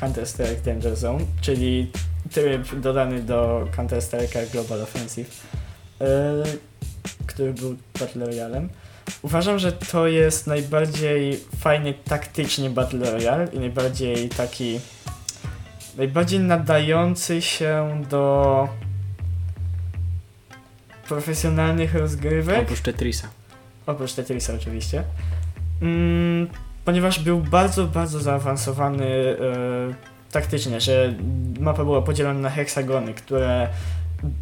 Counter-Strike Danger Zone, czyli tryb dodany do Counter-Strike'a Global Offensive, yy, który był Battle Royalem. Uważam, że to jest najbardziej fajny taktycznie Battle Royale i najbardziej taki najbardziej nadający się do profesjonalnych rozgrywek. Oprócz Tetrisa. Oprócz Tetrisa oczywiście. Mm, ponieważ był bardzo, bardzo zaawansowany e, taktycznie, że mapa była podzielona na heksagony, które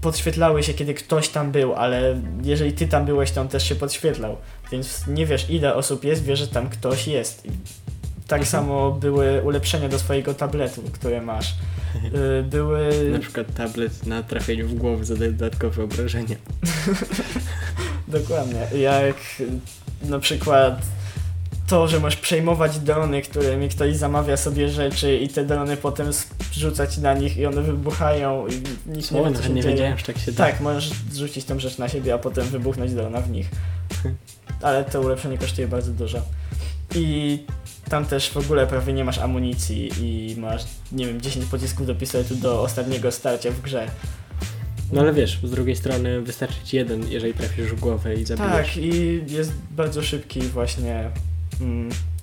podświetlały się, kiedy ktoś tam był, ale jeżeli ty tam byłeś, to on też się podświetlał. Więc nie wiesz, ile osób jest, wiesz, że tam ktoś jest. Tak Mhm. samo były ulepszenia do swojego tabletu, które masz. Y, Były. Na przykład tablet na trafieniu w głowę zadaje dodatkowe obrażenia. *laughs* Dokładnie. Jak na przykład to, że możesz przejmować drony, którymi ktoś zamawia sobie rzeczy i te drony potem rzucać na nich i one wybuchają i nic nie O, wie, co nawet się nie dzieje. wiedziałem, że tak się da. Tak, możesz zrzucić tą rzecz na siebie, a potem wybuchnąć drona w nich. *laughs* Ale to ulepszenie kosztuje bardzo dużo. I tam też w ogóle prawie nie masz amunicji i masz, nie wiem, 10 pocisków do pistoletu do ostatniego starcia w grze. No ale wiesz, z drugiej strony wystarczy ci jeden, jeżeli trafisz w głowę i zabijesz. Tak, i jest bardzo szybki właśnie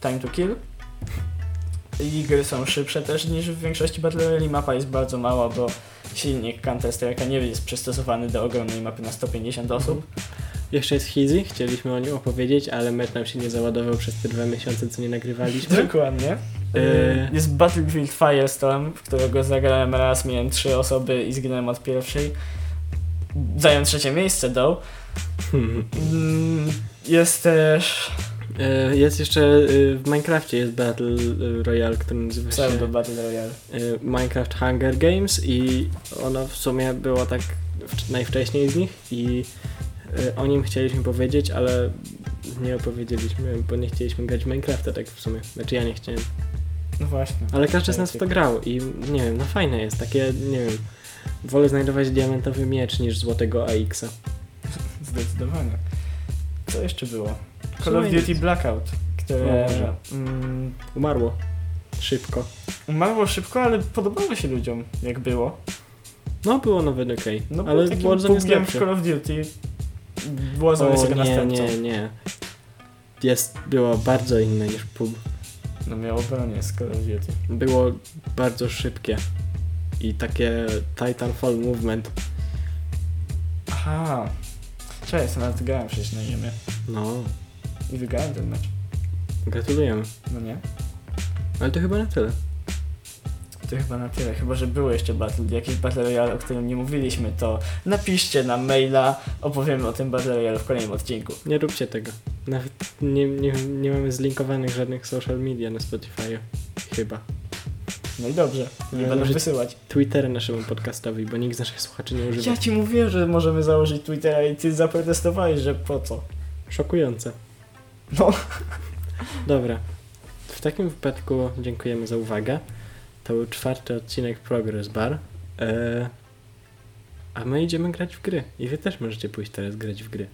time to kill. I gry są szybsze też niż w większości Battle Royale. Mapa jest bardzo mała, bo silnik Counter-Strike'a nie jest przystosowany do ogromnej mapy na 150 osób. Jeszcze jest Hizy, chcieliśmy o nim opowiedzieć, ale met nam się nie załadował przez te dwa miesiące, co nie nagrywaliśmy. Dokładnie. Yy. Jest Battlefield Firestorm, w którego zagrałem raz, miałem trzy osoby i zginąłem od pierwszej. Zająłem trzecie miejsce, do. Mm, Jest też E, Jest jeszcze e, w Minecrafcie jest Battle Royale, który nazywa się pseudo Battle Royale. e, Minecraft Hunger Games i ono w sumie było tak wcz- najwcześniej z nich i e, o nim chcieliśmy powiedzieć, ale nie opowiedzieliśmy, bo nie chcieliśmy grać w Minecrafta tak w sumie. Znaczy ja nie chciałem. No właśnie. Ale każdy z nas w to grał i nie wiem, no fajne jest, takie, nie wiem, wolę znajdować diamentowy miecz niż złotego AX-a. Zdecydowanie. Co jeszcze było? Call of Duty. Blackout, które mm, Umarło. Szybko. umarło szybko, ale podobało się ludziom, jak było. No było nawet okej, No ale Warzone jest w. Call of Duty Warzone jest nie, następcą. nie, nie. Jest, było bardzo inne niż pub. No miało bronię z Call of Duty. Było bardzo szybkie. I takie Titanfall movement. Aha. Cześć, ja nawet grałem przecież na ziemię. No, I wygrałem ten mecz. gratulujemy. No nie? Ale to chyba na tyle. To chyba na tyle. Chyba, że było jeszcze battle, jakiś Battle Royale, o którym nie mówiliśmy, to napiszcie nam maila, opowiemy o tym Battle Royale w kolejnym odcinku. Nie róbcie tego. Nawet nie, nie, nie mamy zlinkowanych żadnych social media na Spotify. Chyba. No i dobrze, nie będę może- wysyłać. Twitter naszemu podcastowi, bo nikt z naszych słuchaczy nie używa. Ja ci mówiłem, że możemy założyć Twittera i ty zaprotestowałeś, że po co? Szokujące. No. Dobra. W takim wypadku dziękujemy za uwagę. To był czwarty odcinek Progress Bar. E, a my idziemy grać w gry. I wy też możecie pójść teraz grać w gry.